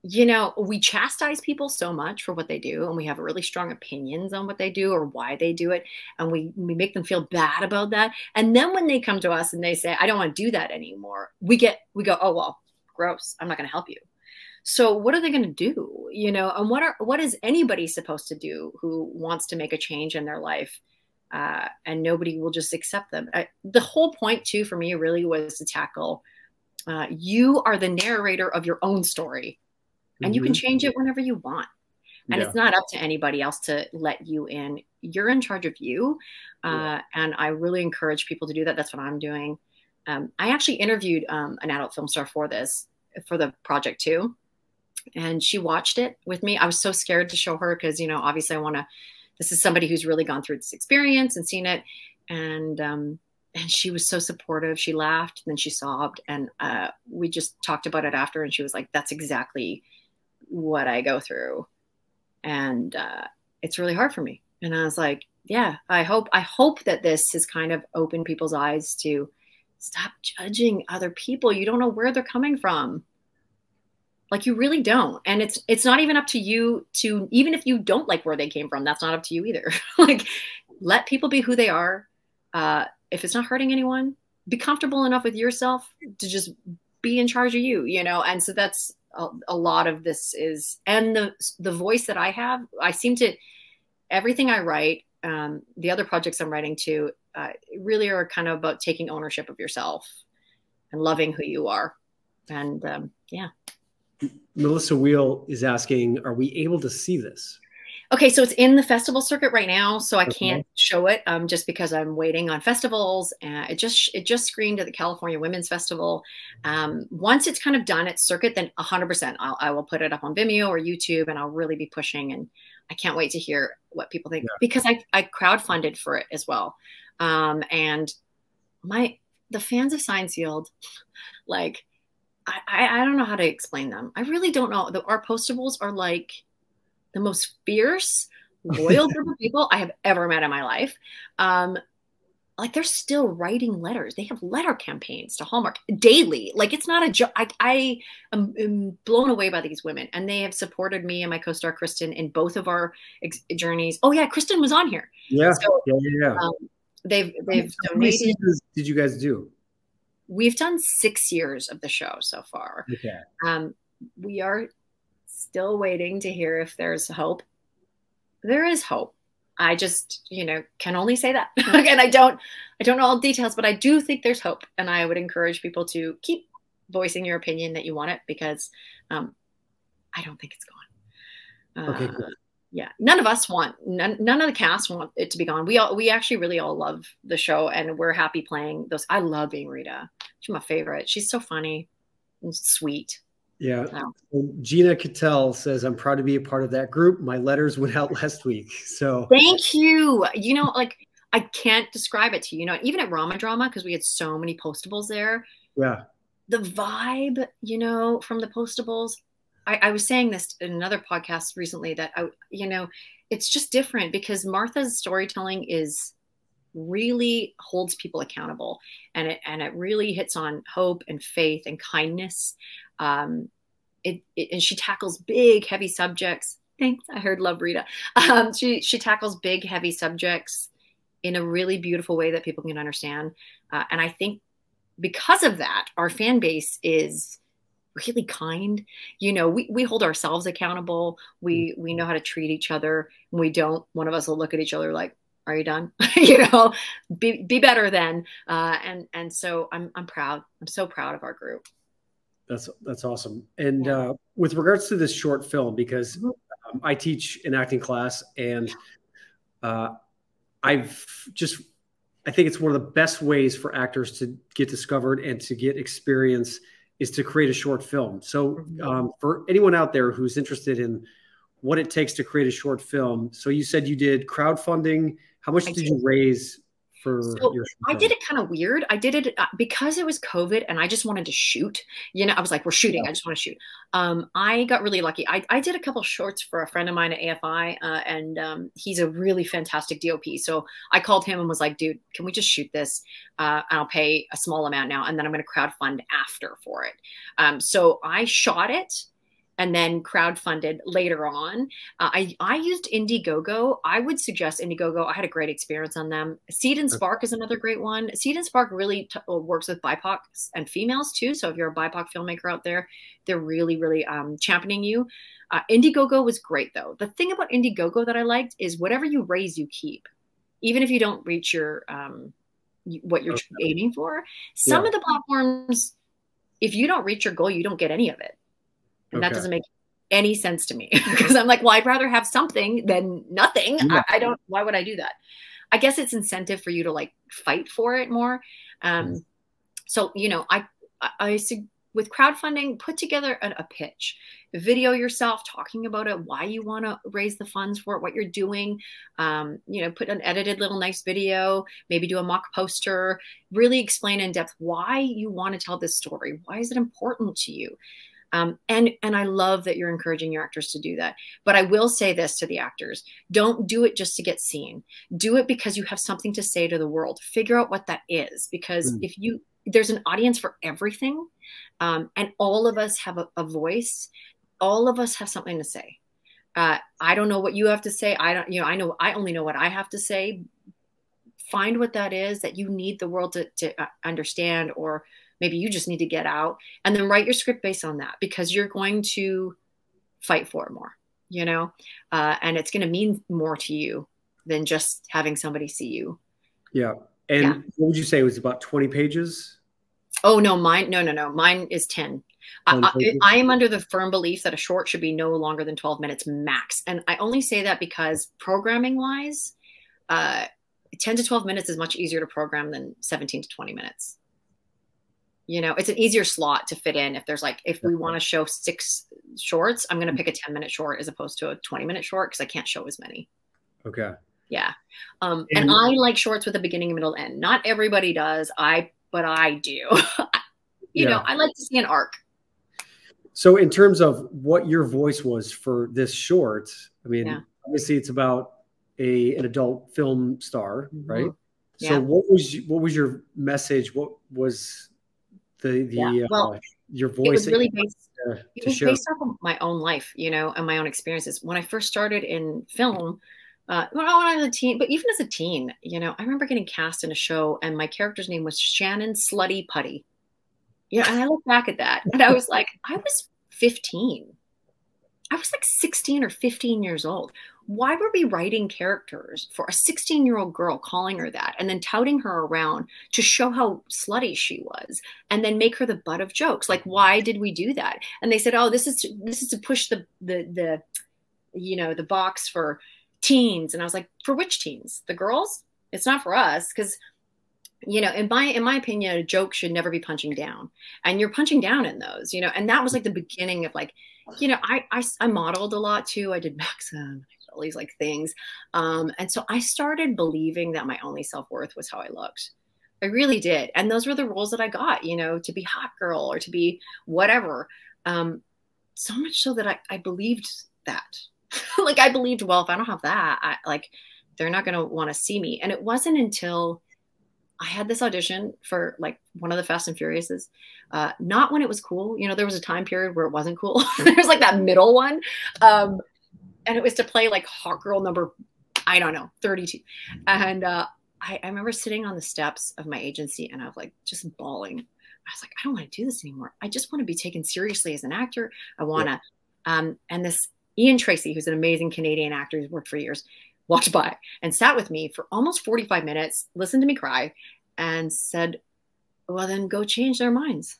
you know, we chastise people so much for what they do, and we have really strong opinions on what they do or why they do it, and we we make them feel bad about that. And then when they come to us and they say, "I don't want to do that anymore," we get we go, "Oh well, gross. I'm not going to help you." So what are they going to do? You know, and what are what is anybody supposed to do who wants to make a change in their life? Uh, and nobody will just accept them. I, the whole point, too, for me, really was to tackle. Uh, you are the narrator of your own story and you can mm-hmm. change it whenever you want. And yeah. it's not up to anybody else to let you in. You're in charge of you. Uh, and i really encourage people to do that. That's what i'm doing. Um, i actually interviewed um, an adult film star for this for the project too. And she watched it with me. I was so scared to show her because you know obviously i want to this is somebody who's really gone through this experience and seen it. And um, and she was so supportive. She laughed then she sobbed. And uh, we just talked about it after and she was like that's exactly what I go through. And uh, it's really hard for me. And I was like, yeah, I hope I hope that this has kind of opened people's eyes to stop judging other people. You don't know where they're coming from. Like you really don't. And it's it's not even up to you to even if you don't like where they came from, that's not up to you either. like let people be who they are. Uh, if it's not hurting anyone, be comfortable enough with yourself to just be in charge of you, you know? And so that's a, a lot of this is and the the voice that I have, I seem to everything I write, um, the other projects I'm writing to, uh, really are kind of about taking ownership of yourself and loving who you are. And um, yeah. Melissa Wheel is asking, are we able to see this? Okay, so it's in the festival circuit right now, so I can't show it um, just because I'm waiting on festivals. Uh, it just it just screened at the California Women's Festival. Um, once it's kind of done at circuit, then 100% I'll, I will put it up on Vimeo or YouTube, and I'll really be pushing. And I can't wait to hear what people think yeah. because I I crowdfunded for it as well, um, and my the fans of Signed Sealed, like I, I I don't know how to explain them. I really don't know. The, our postables are like the most fierce, loyal group of people I have ever met in my life. Um, like they're still writing letters. They have letter campaigns to Hallmark daily. Like it's not a joke. I, I am, am, blown away by these women, and they have supported me and my co-star Kristin in both of our ex- journeys. Oh yeah, Kristin was on here. Yeah, so, yeah, yeah. Um, they've they've How donated. did you guys do? We've done six years of the show so far. Okay. Um, we are still waiting to hear if there's hope. There is hope. I just, you know, can only say that. and I don't I don't know all the details, but I do think there's hope. And I would encourage people to keep voicing your opinion that you want it because um, I don't think it's gone. Uh, okay, cool. Yeah, none of us want none, none of the cast want it to be gone. We all we actually really all love the show and we're happy playing those. I love being Rita. She's my favorite. She's so funny and sweet Yeah. So. Gina Cattell says, I'm proud to be a part of that group. My letters went out last week. So thank you. You know, like I can't describe it to you. You know, even at Rama Drama, because we had so many postables there. Yeah. The vibe, you know, from the postables. I, I was saying this in another podcast recently that I, you know, it's just different because Martha's storytelling is really holds people accountable and it and it really hits on hope and faith and kindness um it, it and she tackles big heavy subjects. Thanks. I heard love rita um she she tackles big heavy subjects in a really beautiful way that people can understand. Uh, and i think because of that our fan base is really kind. You know we, we hold ourselves accountable. We we know how to treat each other. And we don't one of us will look at each other like are you done? You know be, be better then. Uh, and and so i'm i'm proud. I'm so proud of our group that's that's awesome and yeah. uh, with regards to this short film because mm-hmm. um, i teach an acting class and uh, i've just i think it's one of the best ways for actors to get discovered and to get experience is to create a short film so mm-hmm. um, for anyone out there who's interested in what it takes to create a short film so you said you did crowdfunding how much did, did you raise for so your I did it kind of weird. I did it uh, because it was COVID and I just wanted to shoot. You know, I was like, we're shooting. Yeah. I just want to shoot. Um, I got really lucky. I, I did a couple shorts for a friend of mine at AFI, uh, and um, he's a really fantastic DOP. So I called him and was like, dude, can we just shoot this? Uh, I'll pay a small amount now, and then I'm going to crowd fund after for it. Um, so I shot it and then crowdfunded later on. Uh, I, I used Indiegogo. I would suggest Indiegogo. I had a great experience on them. Seed and Spark is another great one. Seed and Spark really t- uh, works with BIPOC and females too. So if you're a BIPOC filmmaker out there, they're really, really um, championing you. Uh, Indiegogo was great though. The thing about Indiegogo that I liked is whatever you raise, you keep, even if you don't reach your um, what you're okay. aiming for. Some yeah. of the platforms, if you don't reach your goal, you don't get any of it. And okay. that doesn't make any sense to me because I'm like, well, I'd rather have something than nothing. Yeah. I, I, don't, why would I do that? I guess it's incentive for you to like fight for it more. Um, mm So, you know, I, I, I with crowdfunding, put together a, a, pitch, video yourself talking about it, why you want to raise the funds for it, what you're doing. Um, you know, put an edited little nice video, maybe do a mock poster, really explain in depth why you want to tell this story. Why is it important to you? Um, and and I love that you're encouraging your actors to do that. But I will say this to the actors: don't do it just to get seen. Do it because you have something to say to the world. Figure out what that is, because mm. if you there's an audience for everything, um, and all of us have a, a, voice. All of us have something to say. Uh, I don't know what you have to say. I don't, you know, I know I only know what I have to say. Find what that is that you need the world to, to uh, understand or maybe you just need to get out and then write your script based on that because you're going to fight for it more you know? Uh, and it's going to mean more to you than just having somebody see you. Yeah. And yeah. what would you say it was about 20 pages? Oh no mine no no no mine is 10 I, I, am under the firm belief that a short should be no longer than 12 minutes max. And i only say that because programming wise uh, 10 to 12 minutes is much easier to program than 17 to 20 minutes you know it's an easier slot to fit in if there's like if we want to show six shorts i'm going to pick a 10 minute short as opposed to a 20 minute short because i can't show as many. Okay. Yeah. Um and, and i like shorts with a beginning middle end. Not everybody does i but i do. You yeah. know i like to see an arc. So in terms of what your voice was for this short i mean yeah. obviously it's about a an adult film star mm-hmm. right yeah. so what was what was your message? What was the the yeah. well, uh, your voice. It was really based, to, it was based off of my own life, you know, and my own experiences. When I first started in film, uh, when I was a teen, but even as a teen, you know, I remember getting cast in a show, and my character's name was Shannon Slutty Putty. Yeah, and I look back at that, and I was like, I was 15. I was like 16 or 15 years old why were we writing characters for a 16 year old girl calling her that and then touting her around to show how slutty she was and then make her the butt of jokes? Like why did we do that? And they said oh this is to, this is to push the the the you know the box for teens. And i was like for which teens? The girls? It's not for us because you know in my in my opinion a joke should never be punching down. And you're punching down in those you know and that was like the beginning of like you know i i, I modeled a lot too. I did maxim all these like things um and so i started believing that my only self-worth was how i looked i really did and those were the roles that i got you know to be hot girl or to be whatever um so much so that i, I believed that like i believed well if i don't have that I, like they're not going to want to see me and it wasn't until I had this audition for like one of the Fast and Furiouses. Uh, not when it was cool. You know, there was a time period where it wasn't cool. There's like that middle one. Um, and it was to play like hot girl number, I don't know, 32. And uh, I, I remember sitting on the steps of my agency and I was like just bawling. I was like, I don't want to do this anymore. I just want to be taken seriously as an actor. I want to. Yeah. Um, and this Ian Tracy, who's an amazing Canadian actor who's worked for years, walked by and sat with me for almost 45 minutes, listened to me cry, and said, Well, then go change their minds.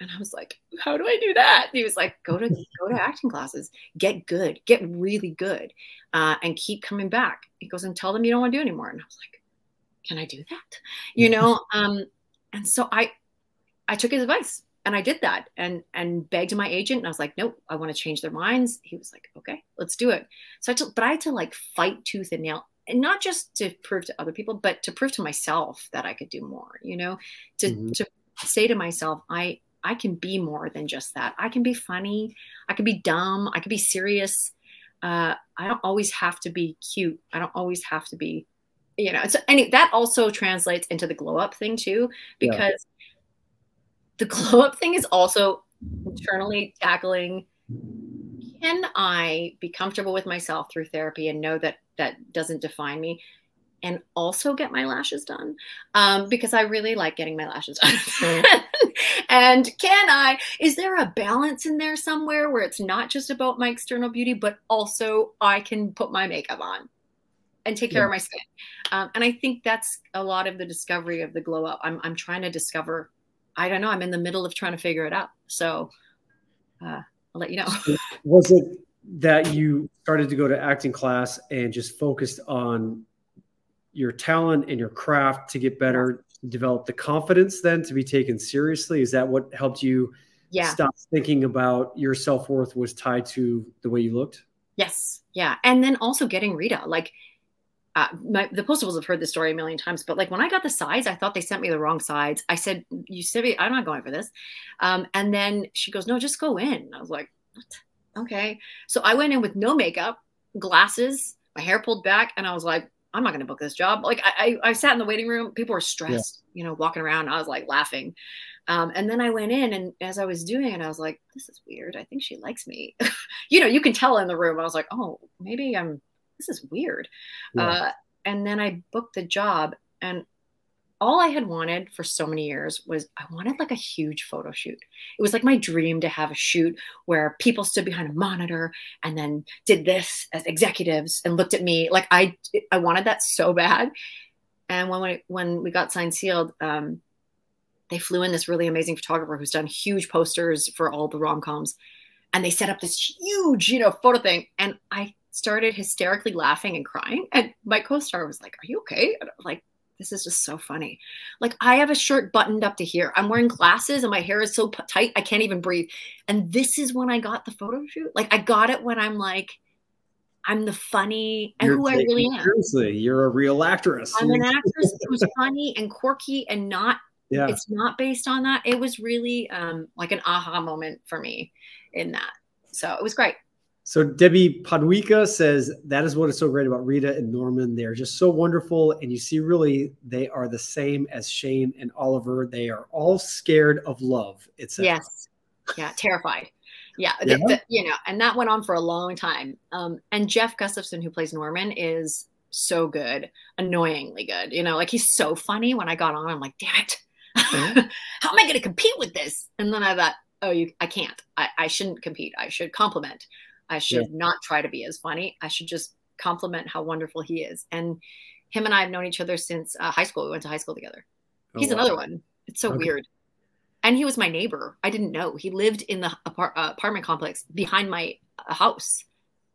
And I was like, How do I do that? And he was like, Go to go to acting classes, get good, get really good, uh, and keep coming back. He goes and tell them you don't want to do anymore. And I was like, Can I do that? You know? Um, and so I I took his advice and I did that and and begged my agent and I was like, nope, I want to change their minds. He was like, okay, let's do it. So I took, but I had to like fight tooth and nail, and not just to prove to other people, but to prove to myself that I could do more. You know, to mm-hmm. to say to myself, I I can be more than just that. I can be funny. I can be dumb. I can be serious. Uh, I don't always have to be cute. I don't always have to be, you know. So any that also translates into the glow up thing too, because. Yeah the glow up thing is also internally tackling can I be comfortable with myself through therapy and know that that doesn't define me? And also get my lashes done um, because I really like getting my lashes done. And can I? Is there a balance in there somewhere where it's not just about my external beauty, but also I can put my makeup on and take care yeah. of my skin? Um, and I think that's a lot of the discovery of the glow up. I'm, I'm trying to discover I don't know. I'm in the middle of trying to figure it out. So uh, I'll let you know. Was it that you started to go to acting class and just focused on your talent and your craft to get better, develop the confidence then to be taken seriously? Is that what helped you yeah. stop thinking about your self worth was tied to the way you looked? Yes. Yeah. And then also getting Rita. Like, uh, my, the postables have heard this story a million times, but like when I got the sides, I thought they sent me the wrong sides. I said, "You said I'm not going for this," um, and then she goes, "No, just go in." I was like, "What? Okay." So I went in with no makeup, glasses, my hair pulled back, and I was like, "I'm not going to book this job." Like I, I, I, sat in the waiting room. People were stressed, yeah. you know, walking around. I was like laughing, um, and then I went in, and as I was doing it, I was like, "This is weird. I think she likes me." you know, you can tell in the room. I was like, "Oh, maybe I'm." this is weird. Yeah. Uh, and then I booked the job, and all I had wanted for so many years was I wanted like a huge photo shoot. It was like my dream to have a shoot where people stood behind a monitor and then did this as executives and looked at me. Like I, I wanted that so bad. And when we when we got signed sealed, um, they flew in this really amazing photographer who's done huge posters for all the rom coms, and they set up this huge, you know, photo thing. And I started hysterically laughing and crying. And my co star was like, Are you okay? And I was like, this is just so funny. Like I have a shirt buttoned up to here. I'm wearing glasses and my hair is so tight I can't even breathe. And this is when I got the photo shoot. Like I got it when I'm like I'm the funny and you're who I really am. Seriously, you're a real actress. I'm an actress who's funny and quirky and not yeah. it's not based on that. It was really um like an aha moment for me in that. So it was great. So Debbie Podwika says that is what is so great about Rita and Norman. They are just so wonderful, and you see, really, they are the same as Shane and Oliver. They are all scared of love. It's yes, yeah, terrified. Yeah, yeah. The, the, you know, and that went on for a long time. Um, and Geoff Gustafson, who plays Norman, is so good, annoyingly good. You know, like he's so funny. When I got on, I'm like, damn it, how am I going to compete with this? And then I thought, oh, you, I can't. I, I shouldn't compete. I should compliment. I should yeah. not try to be as funny. I should just compliment how wonderful he is. And him and I have known each other since uh, high school. We went to high school together. Oh, He's wow. another one. It's so okay. weird. And he was my neighbor. I didn't know. He lived in the apart- uh, apartment complex behind my uh, house.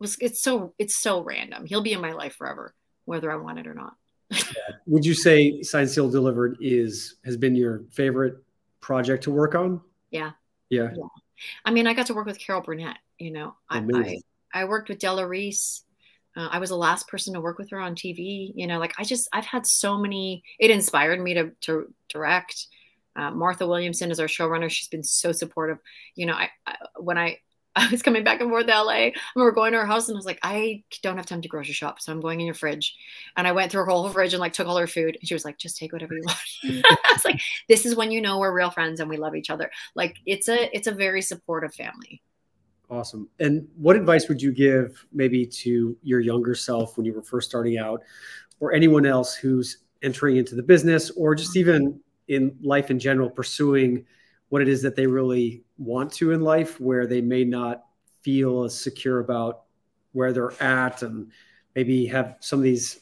It was it's so it's so random. He'll be in my life forever, whether I want it or not. yeah. Would you say Signed Sealed Delivered is has been your favorite project to work on? Yeah. Yeah. yeah. I mean, I got to work with Carol Burnett. You know, I, I, I worked with Della Reese. Uh, I was the last person to work with her on TV. You know, like I just I've had so many. It inspired me to to direct. Uh, Martha Williamson is our showrunner. She's been so supportive. You know, I, I when I I was coming back and forth to LA. I remember going to her house and I was like, I don't have time to grocery shop, so I'm going in your fridge. And I went through her whole fridge and like took all her food. And she was like, just take whatever you want. I was like, this is when you know we're real friends and we love each other. Like it's a it's a very supportive family. Awesome. And what advice would you give maybe to your younger self when you were first starting out, or anyone else who's entering into the business, or just even in life in general, pursuing what it is that they really want to in life, where they may not feel as secure about where they're at and maybe have some of these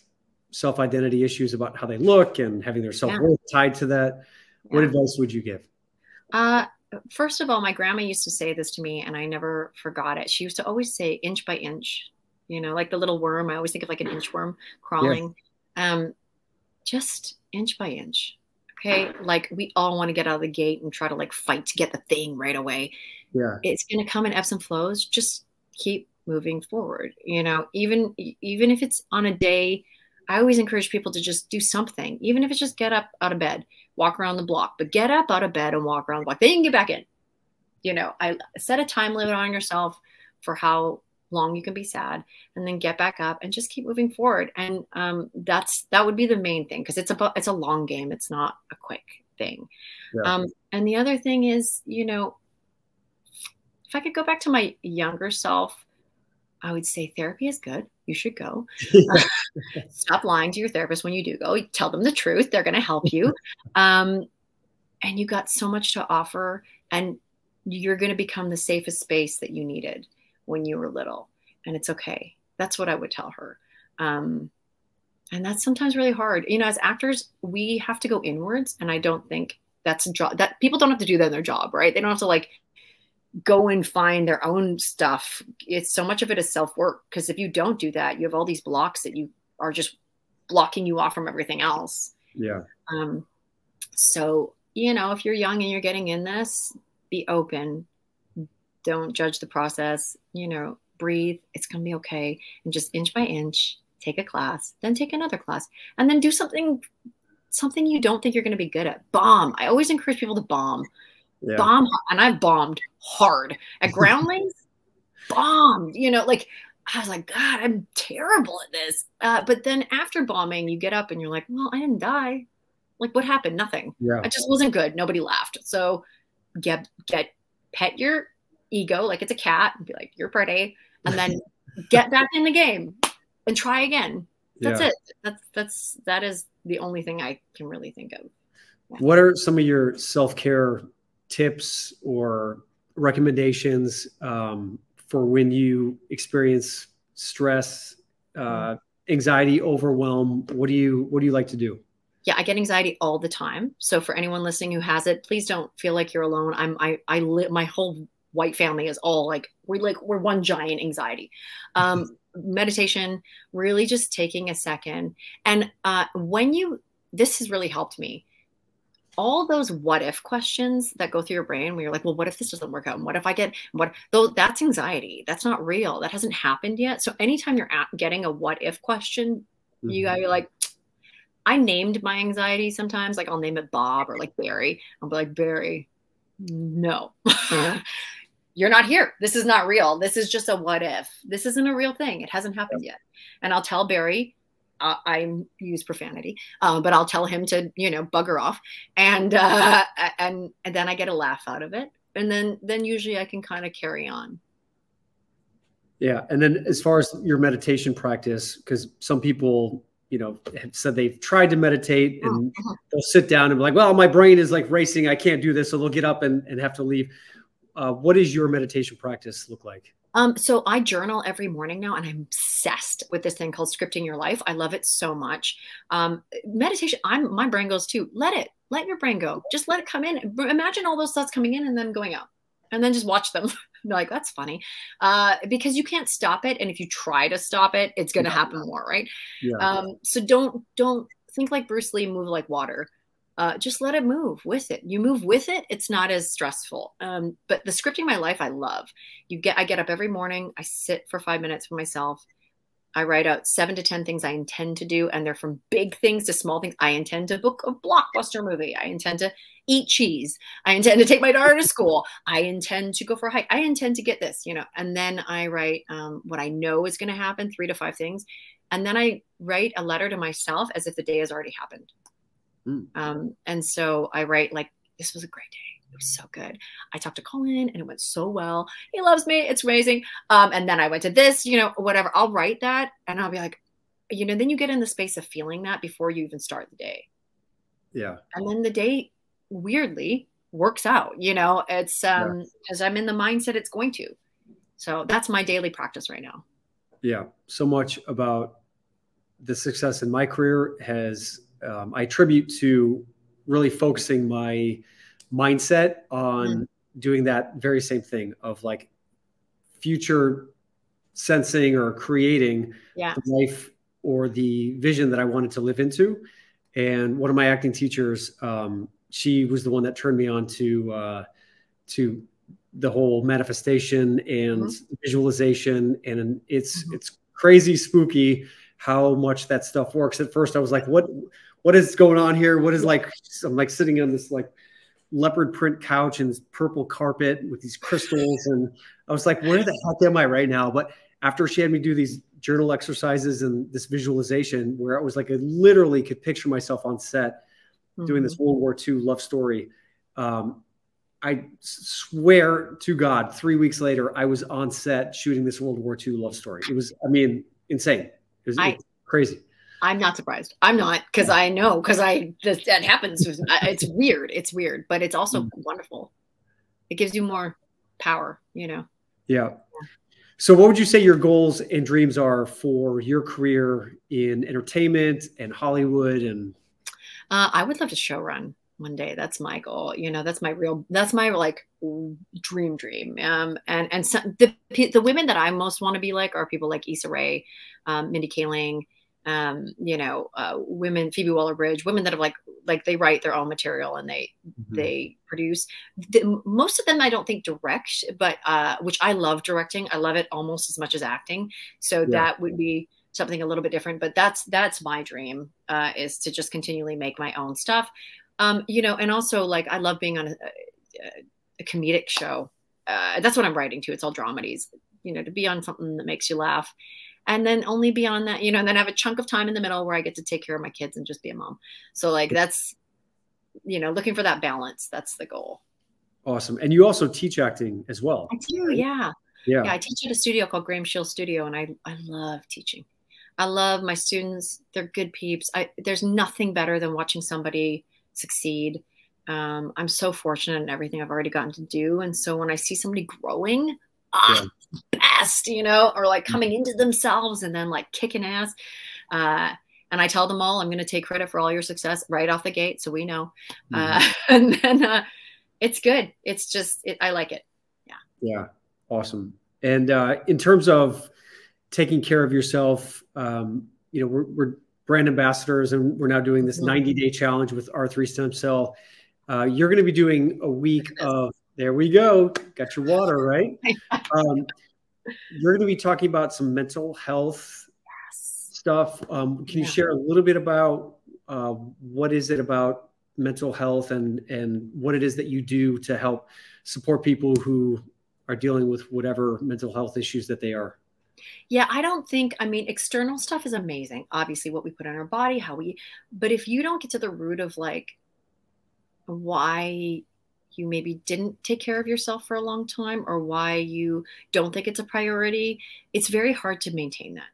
self identity issues about how they look and having their self worth yeah. tied to that. Yeah. What advice would you give? Uh, first of all, my grandma used to say this to me, and I never forgot it. She used to always say, inch by inch, you know, like the little worm. I always think of like an inchworm crawling. Yeah. Um, just inch by inch. Okay. Like we all want to get out of the gate and try to like fight to get the thing right away. Yeah. It's going to come in ebbs and flows. Just keep moving forward. You know, even even if it's on a day, I always encourage people to just do something, even if it's just get up out of bed, walk around the block, but get up out of bed and walk around the block. Then you can get back in. You know, I set a time limit on yourself for how long you can be sad and then get back up and just keep moving forward. And um, that's that would be the main thing because it's about it's a long game it's not a quick thing. Yeah. um, and the other thing is you know if i could go back to my younger self i would say therapy is good. You should go. Stop lying to your therapist when you do go. Tell them the truth. They're going to help you. Um, and you got so much to offer and you're going to become the safest space that you needed when you were little and it's okay. That's what i would tell her. Um, and that's sometimes really hard. You know as actors we have to go inwards and i don't think that's a job that people don't have to do that in their job right? They don't have to like go and find their own stuff. It's so much of it is self work because if you don't do that you have all these blocks that you are just blocking you off from everything else. Yeah. Um so you know if you're young and you're getting in this be open don't judge the process you know breathe it's going to be okay. And just inch by inch take a class then take another class and then do something something you don't think you're going to be good at. Bomb. I always encourage people to bomb. Yeah. bomb and i've bombed hard. At groundlings bombed you know like i was like god i'm terrible at this. Uh, but then after bombing you get up and you're like well i didn't die. Like what happened? Nothing. Yeah. i just wasn't good. Nobody laughed. So get get pet your ego like it's a cat and be like, you're pretty, and then get back in the game and try again. That's yeah. it. That's that's that is the only thing I can really think of. Yeah. What are some of your self care tips or recommendations um, for when you experience stress, uh, anxiety, overwhelm? What do you what do you like to do? yeah, I get anxiety all the time. So for anyone listening who has it, please don't feel like you're alone. I'm I I live my whole white family is all like we're like we're one giant anxiety. Um meditation really just taking a second. And uh when you this has really helped me. All those what if questions that go through your brain where you're like well what if this doesn't work out? And what if i get what though that's anxiety. That's not real. That hasn't happened yet. So anytime you're at, getting a what if question mm-hmm. you gotta be like i named my anxiety sometimes like i'll name it bob or like barry. I'll be like barry no you're not here. This is not real. This is just a what if. This isn't a real thing. It hasn't happened yet. And I'll tell Barry, uh, I use profanity, uh, but I'll tell him to, you know, bugger off, and uh, and and then I get a laugh out of it, and then then usually I can kind of carry on. Yeah, and then as far as your meditation practice, because some people you know have said they've tried to meditate and uh-huh. they'll sit down and be like well my brain is like racing i can't do this so they'll get up and, and have to leave uh, what does your meditation practice look like? Um, so I journal every morning now, and I'm obsessed with this thing called scripting your life. I love it so much. Um, meditation, I'm my brain goes too. Let it, let your brain go. Just let it come in. Imagine all those thoughts coming in and then going out, and then just watch them. like that's funny, uh, because you can't stop it, and if you try to stop it, it's going to happen more, right? Yeah. Um, so don't don't think like Bruce Lee, move like water. Uh, just let it move with it. You move with it. It's not as stressful. Um, but the scripting my life, I love. You get, I get up every morning. I sit for five minutes for myself. I write out seven to 10 things I intend to do, and they're from big things to small things. I intend to book a blockbuster movie. I intend to eat cheese. I intend to take my daughter to school. I intend to go for a hike. I intend to get this, you know. And then I write um, what I know is going to happen, three to five things. And then I write a letter to myself as if the day has already happened. Mm. Um, and so I write, like, this was a great day. It was so good. I talked to Colin and it went so well. He loves me. It's amazing. Um, and then I went to this, you know, whatever. I'll write that and I'll be like, you know, then you get in the space of feeling that before you even start the day. Yeah. And then the day weirdly works out, you know, it's um because I'm in the mindset it's going to. So that's my daily practice right now. Yeah. So much about the success in my career has um, I attribute to really focusing my mindset on mm doing that very same thing of like future sensing or creating yeah. the life or the vision that I wanted to live into. And one of my acting teachers, um, she was the one that turned me on to uh, to the whole manifestation and mm-hmm. visualization, and it's mm-hmm. it's crazy spooky how much that stuff works. At first, I was like, "What what is going on here? What is like?" I'm like sitting on this like leopard print couch and this purple carpet with these crystals. And I was like, where the heck am I right now? But after she had me do these journal exercises and this visualization where I was like, I literally could picture myself on set mm-hmm. doing this mm-hmm. World War II love story. Um, I swear to God, three weeks later, I was on set shooting this World War II love story. It was, I mean, insane. It was, I, crazy. I'm not surprised. I'm not because I know because I that, that happens. it's weird. It's weird, but it's also mm. wonderful. It gives you more power, you know. Yeah. So, what would you say your goals and dreams are for your career in entertainment and Hollywood? And uh, I would love to show run one day. That's my goal. You know, that's my real. That's my like dream dream. Um, and and some, the the women that I most want to be like are people like Issa Rae, um, Mindy Kaling um, you know, uh, women, Phoebe Waller-Bridge, women that have like, like they write their own material and they, mm-hmm. they produce. The, most of them, I don't think direct, but uh, which I love directing. I love it almost as much as acting. So yeah. that would be something a little bit different. But that's that's my dream uh, is to just continually make my own stuff. Um, you know, and also like I love being on a, a, a comedic show. Uh, that's what I'm writing to. It's all dramedies. You know, to be on something that makes you laugh and then only beyond that, you know, and then I have a chunk of time in the middle where I get to take care of my kids and just be a mom. So like that's, you know, looking for that balance. That's the goal. Awesome. And you also teach acting as well. I do, yeah. Yeah. yeah I teach at a studio called Graham Shield Studio, and I I love teaching. I love my students. They're good peeps. I, there's nothing better than watching somebody succeed. Um, I'm so fortunate in everything I've already gotten to do, and so when I see somebody growing, ah, best, you know, or like coming into themselves and then like kicking ass. Uh, and I tell them all, I'm going to take credit for all your success right off the gate. So we know. Uh, mm-hmm. Uh, and then uh, it's good. It's just, it, I like it. Yeah. Yeah. Awesome. And uh, in terms of taking care of yourself, um, you know, we're, we're brand ambassadors and we're now doing this 90 day challenge with R3 stem cell. Uh, you're going to be doing a week of there we go. Got your water, right? Um, you're going to be talking about some mental health yes. stuff. Um, can yeah. you share a little bit about uh, what is it about mental health and and what it is that you do to help support people who are dealing with whatever mental health issues that they are? Yeah, I don't think, I mean, external stuff is amazing. Obviously, what we put on our body, how we, but if you don't get to the root of like why you maybe didn't take care of yourself for a long time or why you don't think it's a priority, it's very hard to maintain that.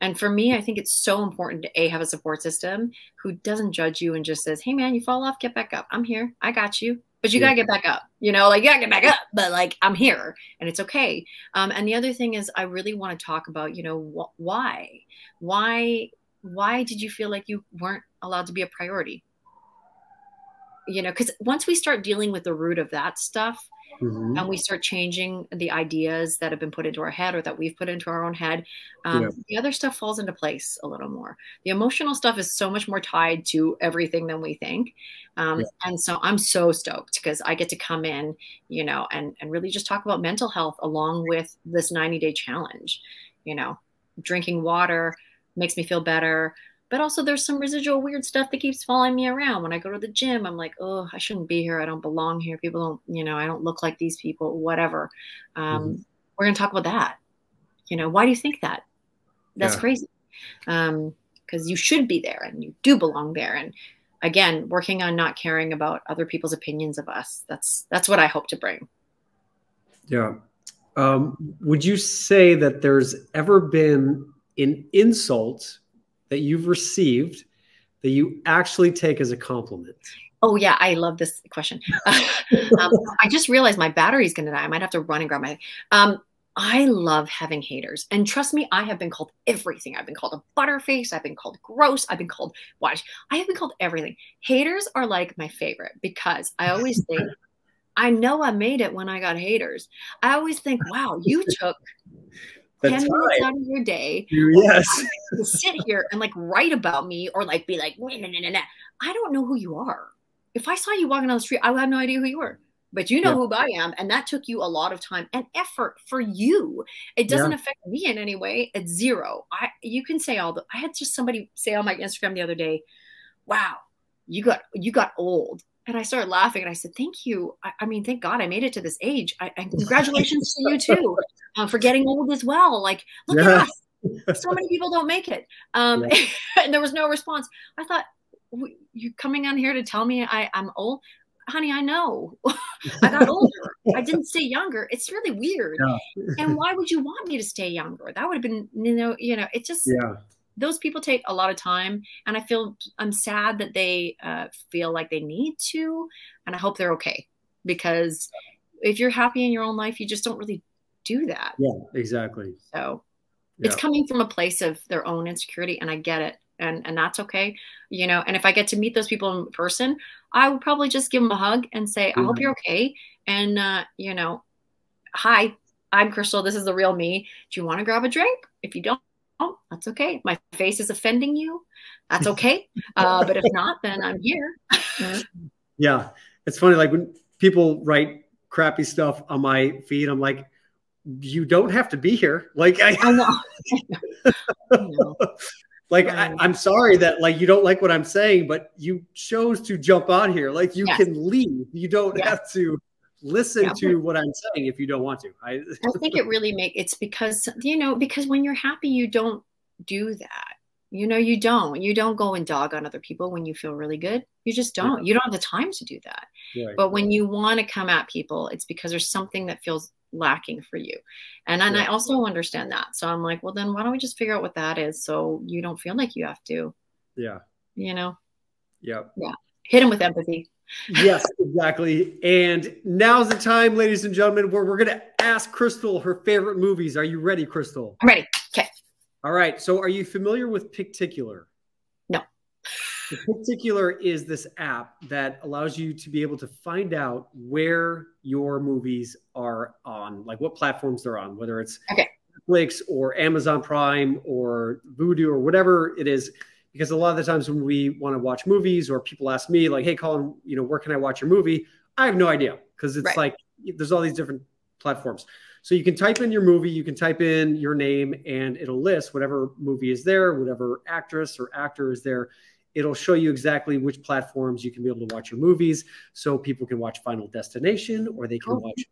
And for me, I think it's so important to A, have a support system who doesn't judge you and just says, hey, man, you fall off, get back up. I'm here. I got you. But you yeah. got to get back up. You know, like, you got to get back up. But like, I'm here and it's okay. Um, and the other thing is, I really want to talk about, you know, wh- why? Why? Why did you feel like you weren't allowed to be a priority? You know because once we start dealing with the root of that stuff mm-hmm. and we start changing the ideas that have been put into our head or that we've put into our own head, um, yeah. the other stuff falls into place a little more. The emotional stuff is so much more tied to everything than we think. Um, yeah. And so I'm so stoked because I get to come in, you know, and, and really just talk about mental health along with this 90 day challenge. You know, drinking water makes me feel better but also there's some residual weird stuff that keeps following me around. When i go to the gym i'm like oh i shouldn't be here. I don't belong here. People don't you know i don't look like these people whatever. Um, mm-hmm. we're going to talk about that. You know why do you think that? That's yeah. crazy. Um because you should be there and you do belong there. And again working on not caring about other people's opinions of us that's that's what i hope to bring. Yeah. Um, would you say that there's ever been an insult that you've received that you actually take as a compliment? Oh yeah, I love this question. um, I just realized my battery's going to die. I might have to run and grab my. Um, I love having haters, and trust me, I have been called everything. I've been called a butterface. I've been called gross. I've been called watch. I have been called everything. Haters are like my favorite because I always think. I know I made it when I got haters. I always think, wow, you took 10 minutes out of your day yes. To sit here and like write about me or like be like nah, nah, nah, nah. i don't know who you are. If i saw you walking down the street i would have no idea who you were but you know yeah. who i am and that took you a lot of time and effort for you. It doesn't yeah. affect me in any way. It's zero. I you can say all the i had just somebody say on my instagram the other day wow you got you got old and I started laughing and I said, Thank you. I, I mean, thank God I made it to this age. I, and congratulations to you too uh, for getting old as well. Like, look yeah. at us. So many people don't make it. Um, yeah. and there was no response. I thought, You're coming on here to tell me I, I'm old? Honey, I know. I got older. I didn't stay younger. It's really weird. Yeah. and why would you want me to stay younger? That would have been, you know, you know, it just yeah those people take a lot of time and i feel i'm sad that they uh, feel like they need to and i hope they're okay because if you're happy in your own life you just don't really do that yeah exactly so yeah. it's coming from a place of their own insecurity and i get it and and that's okay you know and if i get to meet those people in person i would probably just give them a hug and say i hope mm-hmm. you're okay and uh, you know hi i'm crystal this is the real me do you want to grab a drink if you don't oh, that's okay. My face is offending you. That's okay. Uh, but if not, then I'm here. yeah. It's funny. Like when people write crappy stuff on my feed, I'm like, you don't have to be here. Like I, I know. I know. like I, am sorry that like you don't like what I'm saying, but you chose to jump on here. Like you yes. can leave. You don't yes. have to listen yeah. to what I'm saying if you don't want to. I, I think it really make it's because you know because when you're happy you don't do that. You know you don't. You don't go and dog on other people when you feel really good. You just don't. Yeah. You don't have the time to do that. Right. But when you want to come at people, it's because there's something that feels lacking for you. And and I also understand that. So I'm like, well then why don't we just figure out what that is so you don't feel like you have to. Yeah. You know. Yep. Yeah. Hit him with empathy yes, exactly. And now's the time, ladies and gentlemen, where we're going to ask Crystal her favorite movies. Are you ready, Crystal? I'm ready. Okay. All right. So, are you familiar with Picticular? No. Picticular is this app that allows you to be able to find out where your movies are on, like what platforms they're on, whether it's okay. Netflix or Amazon Prime or Vudu or whatever it is because a lot of the times when we want to watch movies or people ask me like hey colin you know where can i watch your movie? I have no idea because it's right. like there's all these different platforms. So you can type in your movie you can type in your name and it'll list whatever movie is there whatever actress or actor is there. It'll show you exactly which platforms you can be able to watch your movies so people can watch final destination or they can oh. watch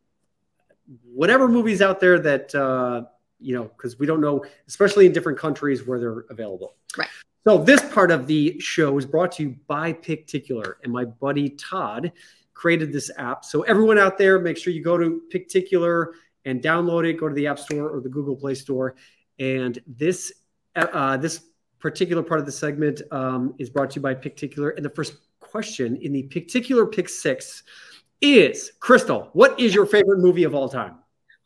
whatever movies out there that uh, you know because we don't know especially in different countries where they're available. Right so this part of the show is brought to you by Picticular, and my buddy Todd created this app. So everyone out there, make sure you go to Picticular and download it. Go to the App Store or the Google Play Store. And this uh, this particular part of the segment um, is brought to you by Picticular. And the first question in the Picticular Pick Six is Crystal. What is your favorite movie of all time?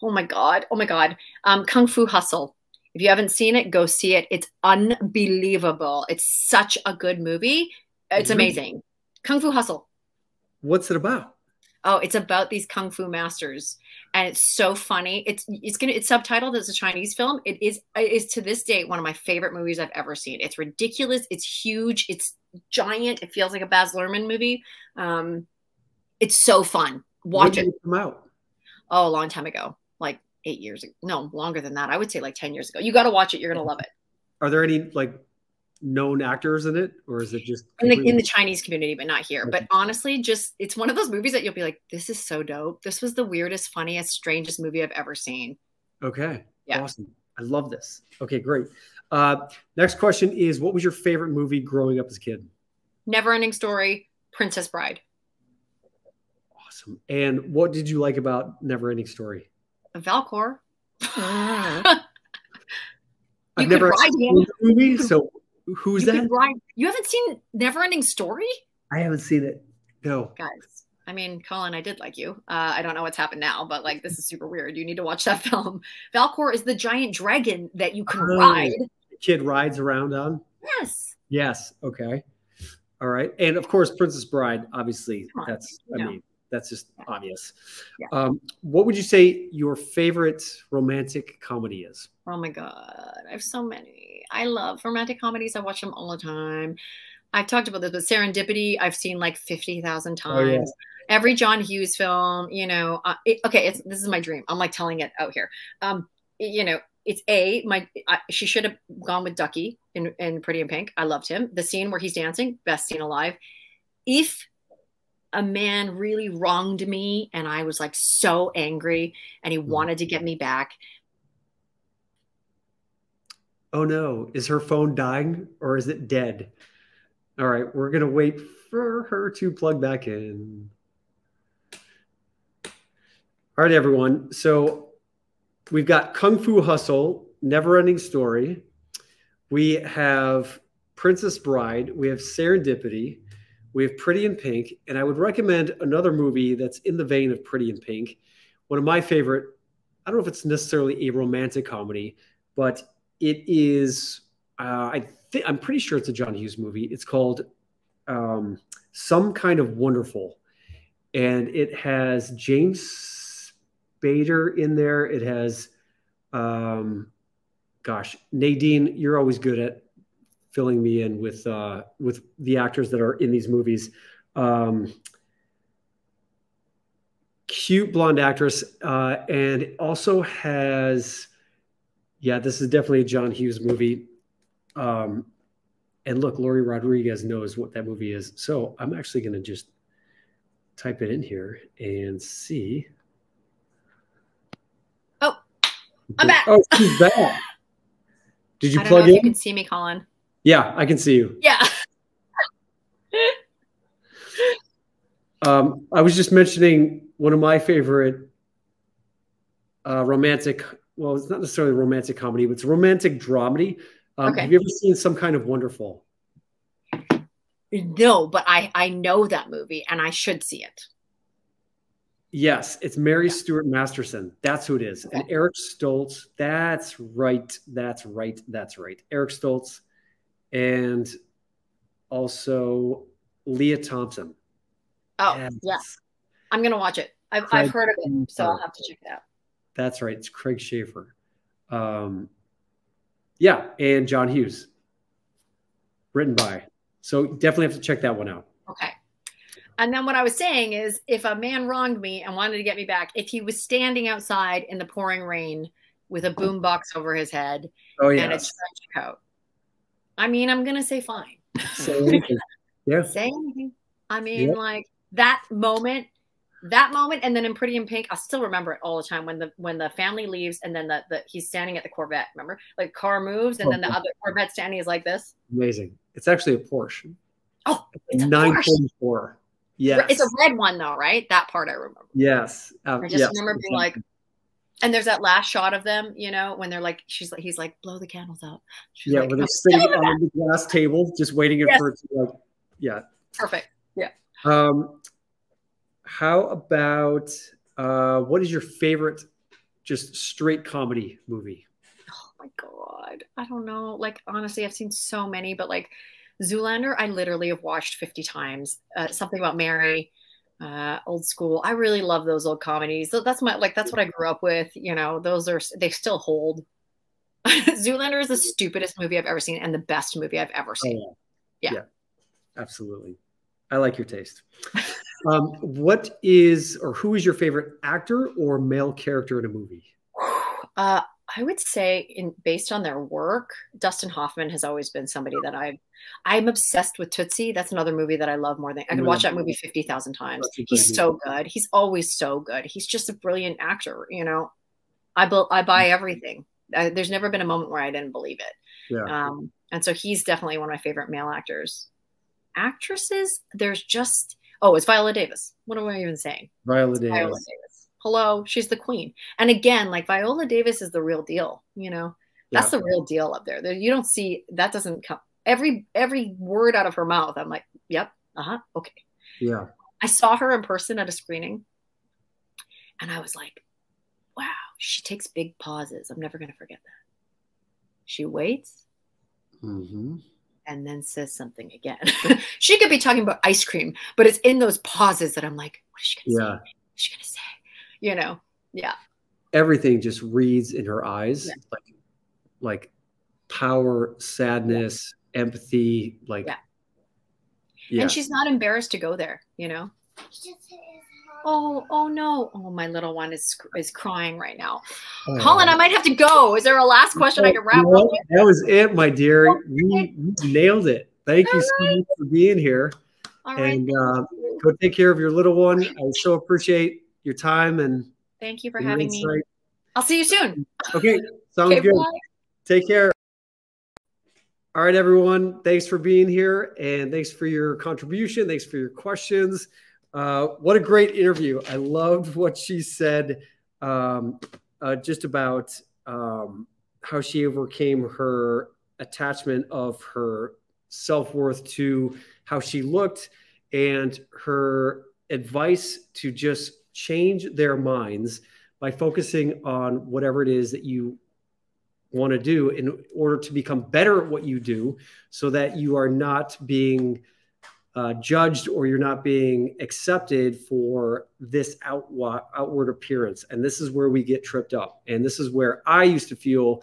Oh my god! Oh my god! Um, Kung Fu Hustle. If you haven't seen it, go see it. It's unbelievable. It's such a good movie. It's amazing. Kung Fu Hustle. What's it about? Oh, it's about these kung fu masters, and it's so funny. It's it's gonna it's subtitled as a Chinese film. It is it is to this date one of my favorite movies I've ever seen. It's ridiculous. It's huge. It's giant. It feels like a Baz Luhrmann movie. Um, it's so fun. Watch When it. did come out. Oh, a long time ago, eight years ago. No, longer than that. I would say like ten years ago. You got to watch it. You're gonna love it. Are there any like known actors in it, or is it just in the in the Chinese community, but not here. But honestly, just it's one of those movies that you'll be like, this is so dope. This was the weirdest, funniest, strangest movie I've ever seen. Okay. Yeah. Awesome. I love this. Okay, great. Uh, next question is what was your favorite movie growing up as a kid? Never ending story, Princess Bride. Awesome. And what did you like about Never Ending Story? Falkor. I've never could ride actually him. the movie, so who's you that? ride- You haven't seen Never Ending Story? I haven't seen it. No. Guys, I mean, Colin, I did like you. Uh, I don't know what's happened now, but like this is super weird. You need to watch that film. Falkor is the giant dragon that you can Oh. ride. Kid rides around on. Yes. Yes. Okay. All right. And of course, Princess Bride. Obviously, that's. you I know. mean, that's just obvious. Yeah. Um, what would you say your favorite romantic comedy is? Oh my god, I have so many. I love romantic comedies. I watch them all the time. I've talked about this, but Serendipity, I've seen like fifty thousand Oh, yeah. times. Every John Hughes film, you know. Uh, it, okay, it's, this is my dream. I'm like telling it out here. Um, you know, it's a my. I, she should have gone with Ducky in, in Pretty in Pink. I loved him. The scene where he's dancing, best scene alive. If a man really wronged me and I was like so angry and he hmm. wanted to get me back, Oh no, is her phone dying or is it dead? All right, we're gonna wait for her to plug back in. All right, everyone. So we've got Kung Fu Hustle, Never Ending Story. We have Princess Bride. We have Serendipity. We have Pretty in Pink. And I would recommend another movie that's in the vein of Pretty in Pink. One of my favorite, I don't know if it's necessarily a romantic comedy, but it is uh, i think i'm pretty sure it's a john hughes movie it's called um, some kind of wonderful and it has james spader in there it has um, gosh nadine you're always good at filling me in with uh, with the actors that are in these movies um, cute blonde actress uh, and also has yeah, this is definitely a John Hughes movie. Um, and look, Lori Rodriguez knows what that movie is. So I'm actually going to just type it in here and see. Oh, I'm back. Oh, she's back. Did you plug in? you can see me, Colin. Yeah, I can see you. Yeah. Um, I was just mentioning one of my favorite uh, romantic. Well, it's not necessarily a romantic comedy, but it's a romantic dramedy. Um, Okay. Have you ever seen Some Kind of Wonderful? No, but I I know that movie and I should see it. Yes, it's Mary Stuart Masterson. That's who it is. And Eric Stoltz. That's right. That's right. That's right. Eric Stoltz. And also Lea Thompson. Oh, Yes. yeah. I'm gonna watch it. I've Craig I've heard of it, so I'll have to check it out. That's right. It's Craig Sheffer. Um, yeah, and John Hughes. Written by. So definitely have to check that one out. Okay. And then what I was saying is if a man wronged me and wanted to get me back, if he was standing outside in the pouring rain with a boombox over his head Oh and a trench coat, I mean, I'm gonna say fine. So anything. yeah. say anything. I mean, Yeah. like that moment, that moment, and then in Pretty in Pink, I still remember it all the time when the when the family leaves and then the, the he's standing at the Corvette. Remember, like car moves and then the Oh. other Corvette standing is like this. Amazing. It's actually a Porsche. Oh, it's a Porsche. 944. Yes. It's a red one though, right? That part I remember. Yes. Uh, I just yes. remember being like, and there's that last shot of them, you know, when they're like, she's like, he's like, blow the candles out. She's yeah, like, where they're "I'm sitting on the glass table, just waiting Yes. for it to like, yeah. perfect. Yeah. Um, how about uh, what is your favorite, just straight comedy movie? Oh my god, I don't know. Like honestly, I've seen so many, but like Zoolander, I literally have watched 50 times. Uh, something about Mary. Uh, old school. I really love those old comedies. So that's my like that's what I grew up with. You know, those are they still hold. Zoolander is the stupidest movie I've ever seen and the best movie I've ever seen. Oh, yeah. yeah. yeah, absolutely. I like your taste. um, what is or who is your favorite actor or male character in a movie? Uh, I would say, in based on their work, Dustin Hoffman has always been somebody that I've. I'm obsessed with Tootsie. That's another movie that I love more than I can watch that movie fifty thousand times. He's so good. He's always so good. He's just a brilliant actor. You know, I bu- I buy everything. I, there's never been a moment where I didn't believe it. Yeah. Um, and so he's definitely one of my favorite male actors. Actresses, there's just oh, it's Viola Davis. What am I even saying? Viola Davis. Viola Davis hello, she's the queen. And again, like Viola Davis is the real deal, you know. That's yeah. the real deal up there. You don't see that doesn't come every every word out of her mouth. I'm like, yep, uh-huh, okay. Yeah. I saw her in person at a screening and I was like, wow, she takes big pauses. I'm never gonna forget that. She waits. Mm-hmm and then says something again. she could be talking about ice cream, but it's in those pauses that I'm like, what is she gonna yeah. say? What's she gonna say? You know yeah everything just reads in her eyes yeah. like like power sadness yeah. empathy like yeah. yeah. and she's not embarrassed to go there you know oh oh no oh my little one is is crying right now oh. colin i might have to go is there a last question oh, i can wrap up that was it my dear you, you nailed it thank All you so right. much for being here All and right. uh, go take care of your little one i so appreciate your time and thank you for having insight. me. I'll see you soon. Okay, sounds okay, good. Bye. Take care. All right, everyone. Thanks for being here and thanks for your contribution. Thanks for your questions. Uh, what a great interview. I loved what she said um, uh, just about um, how she overcame her attachment of her self worth to how she looked and her advice to just change their minds by focusing on whatever it is that you want to do in order to become better at what you do so that you are not being uh, judged or you're not being accepted for this outward, outward appearance. And this is where we get tripped up. And this is where I used to feel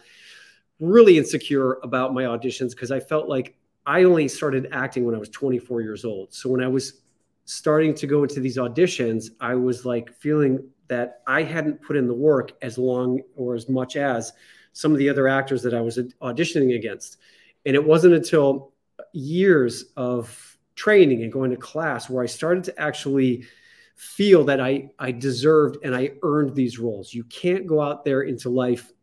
really insecure about my auditions because I felt like I only started acting when I was 24 years old. So when I was starting to go into these auditions, I was like feeling that I hadn't put in the work as long or as much as some of the other actors that I was auditioning against. And it wasn't until years of training and going to class where I started to actually feel that I, I deserved and I earned these roles. You can't go out there into life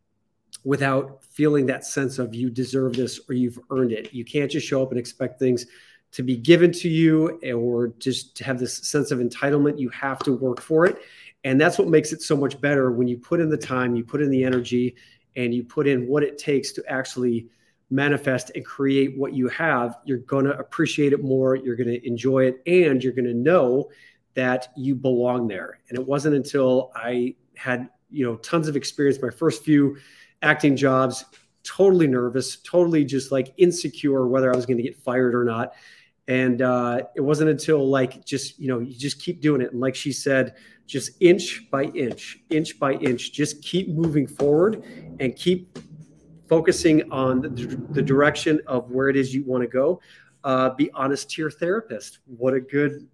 without feeling that sense of you deserve this or you've earned it. You can't just show up and expect things to be given to you or just to have this sense of entitlement. You have to work for it. And that's what makes it so much better when you put in the time, you put in the energy, and you put in what it takes to actually manifest and create what you have. You're going to appreciate it more. You're going to enjoy it. And you're going to know that you belong there. And it wasn't until I had, you know, tons of experience, my first few acting jobs, totally nervous, totally just like insecure whether I was going to get fired or not and uh, it wasn't until like just you know you just keep doing it. And like she said just inch by inch inch by inch just keep moving forward and keep focusing on the, the direction of where it is you want to go. Uh, be honest to your therapist. What a good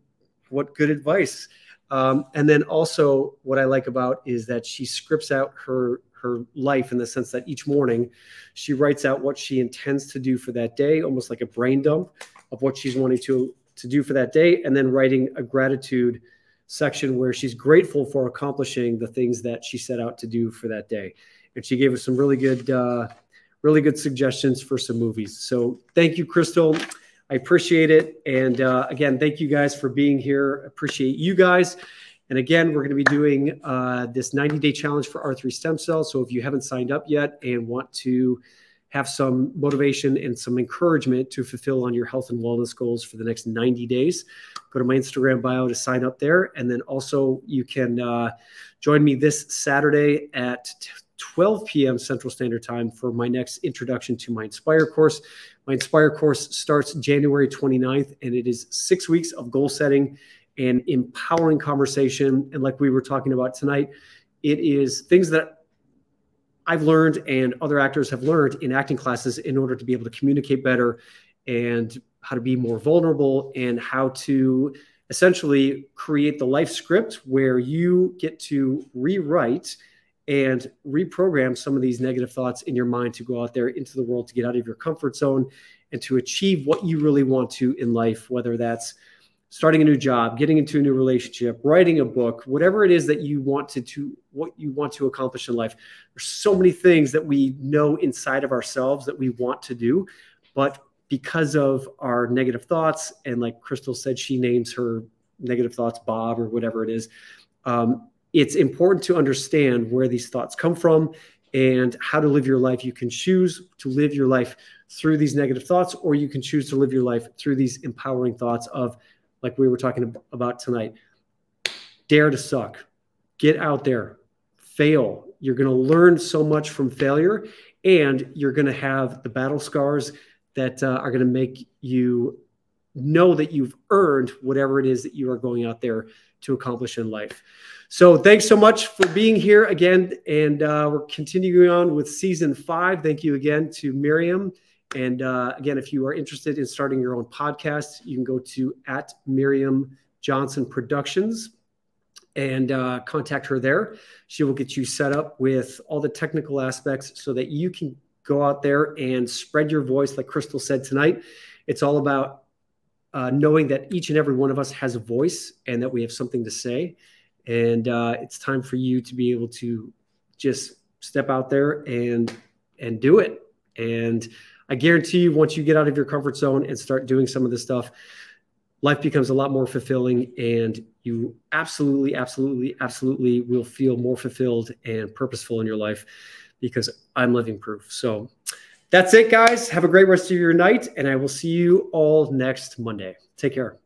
what good advice. Um, and then also what i like about is that she scripts out her her life in the sense that each morning she writes out what she intends to do for that day almost like a brain dump of what she's wanting to to do for that day and then writing a gratitude section where she's grateful for accomplishing the things that she set out to do for that day. And she gave us some really good uh, really good suggestions for some movies. So thank you crystal. I appreciate it. And uh, again thank you guys for being here. Appreciate you guys. And again we're going to be doing uh, this 90 day challenge for r3 stem cells. So if you haven't signed up yet and want to have some motivation and some encouragement to fulfill on your health and wellness goals for the next 90 days, go to my Instagram bio to sign up there. And then also you can uh, join me this Saturday at 12 p.m. Central Standard Time for my next introduction to my Inspire course. My Inspire course starts January 29th, and it is six weeks of goal setting and empowering conversation. And like we were talking about tonight, it is things that I've learned and other actors have learned in acting classes in order to be able to communicate better and how to be more vulnerable and how to essentially create the life script where you get to rewrite and reprogram some of these negative thoughts in your mind to go out there into the world to get out of your comfort zone and to achieve what you really want to in life, whether that's starting a new job, getting into a new relationship, writing a book, whatever it is that you want to, to what you want to accomplish in life. There's so many things that we know inside of ourselves that we want to do, but because of our negative thoughts, and like Crystal said, she names her negative thoughts Bob or whatever it is. Um, it's important to understand where these thoughts come from and how to live your life. You can choose to live your life through these negative thoughts, or you can choose to live your life through these empowering thoughts of like we were talking about tonight. Dare to suck. Get out there. Fail. You're going to learn so much from failure, and you're going to have the battle scars that uh, are going to make you know that you've earned whatever it is that you are going out there to accomplish in life. So, thanks so much for being here again. And uh, we're continuing on with season five. Thank you again to Miriam and uh, again, if you are interested in starting your own podcast, you can go to at Miriam Johnson Productions and uh, contact her there. She will get you set up with all the technical aspects so that you can go out there and spread your voice, like Crystal said tonight. It's all about uh, knowing that each and every one of us has a voice and that we have something to say. And uh, it's time for you to be able to just step out there and and do it. And I guarantee you, once you get out of your comfort zone and start doing some of this stuff, life becomes a lot more fulfilling and you absolutely, absolutely, absolutely will feel more fulfilled and purposeful in your life because I'm living proof. So that's it, guys. Have a great rest of your night, and I will see you all next Monday. Take care.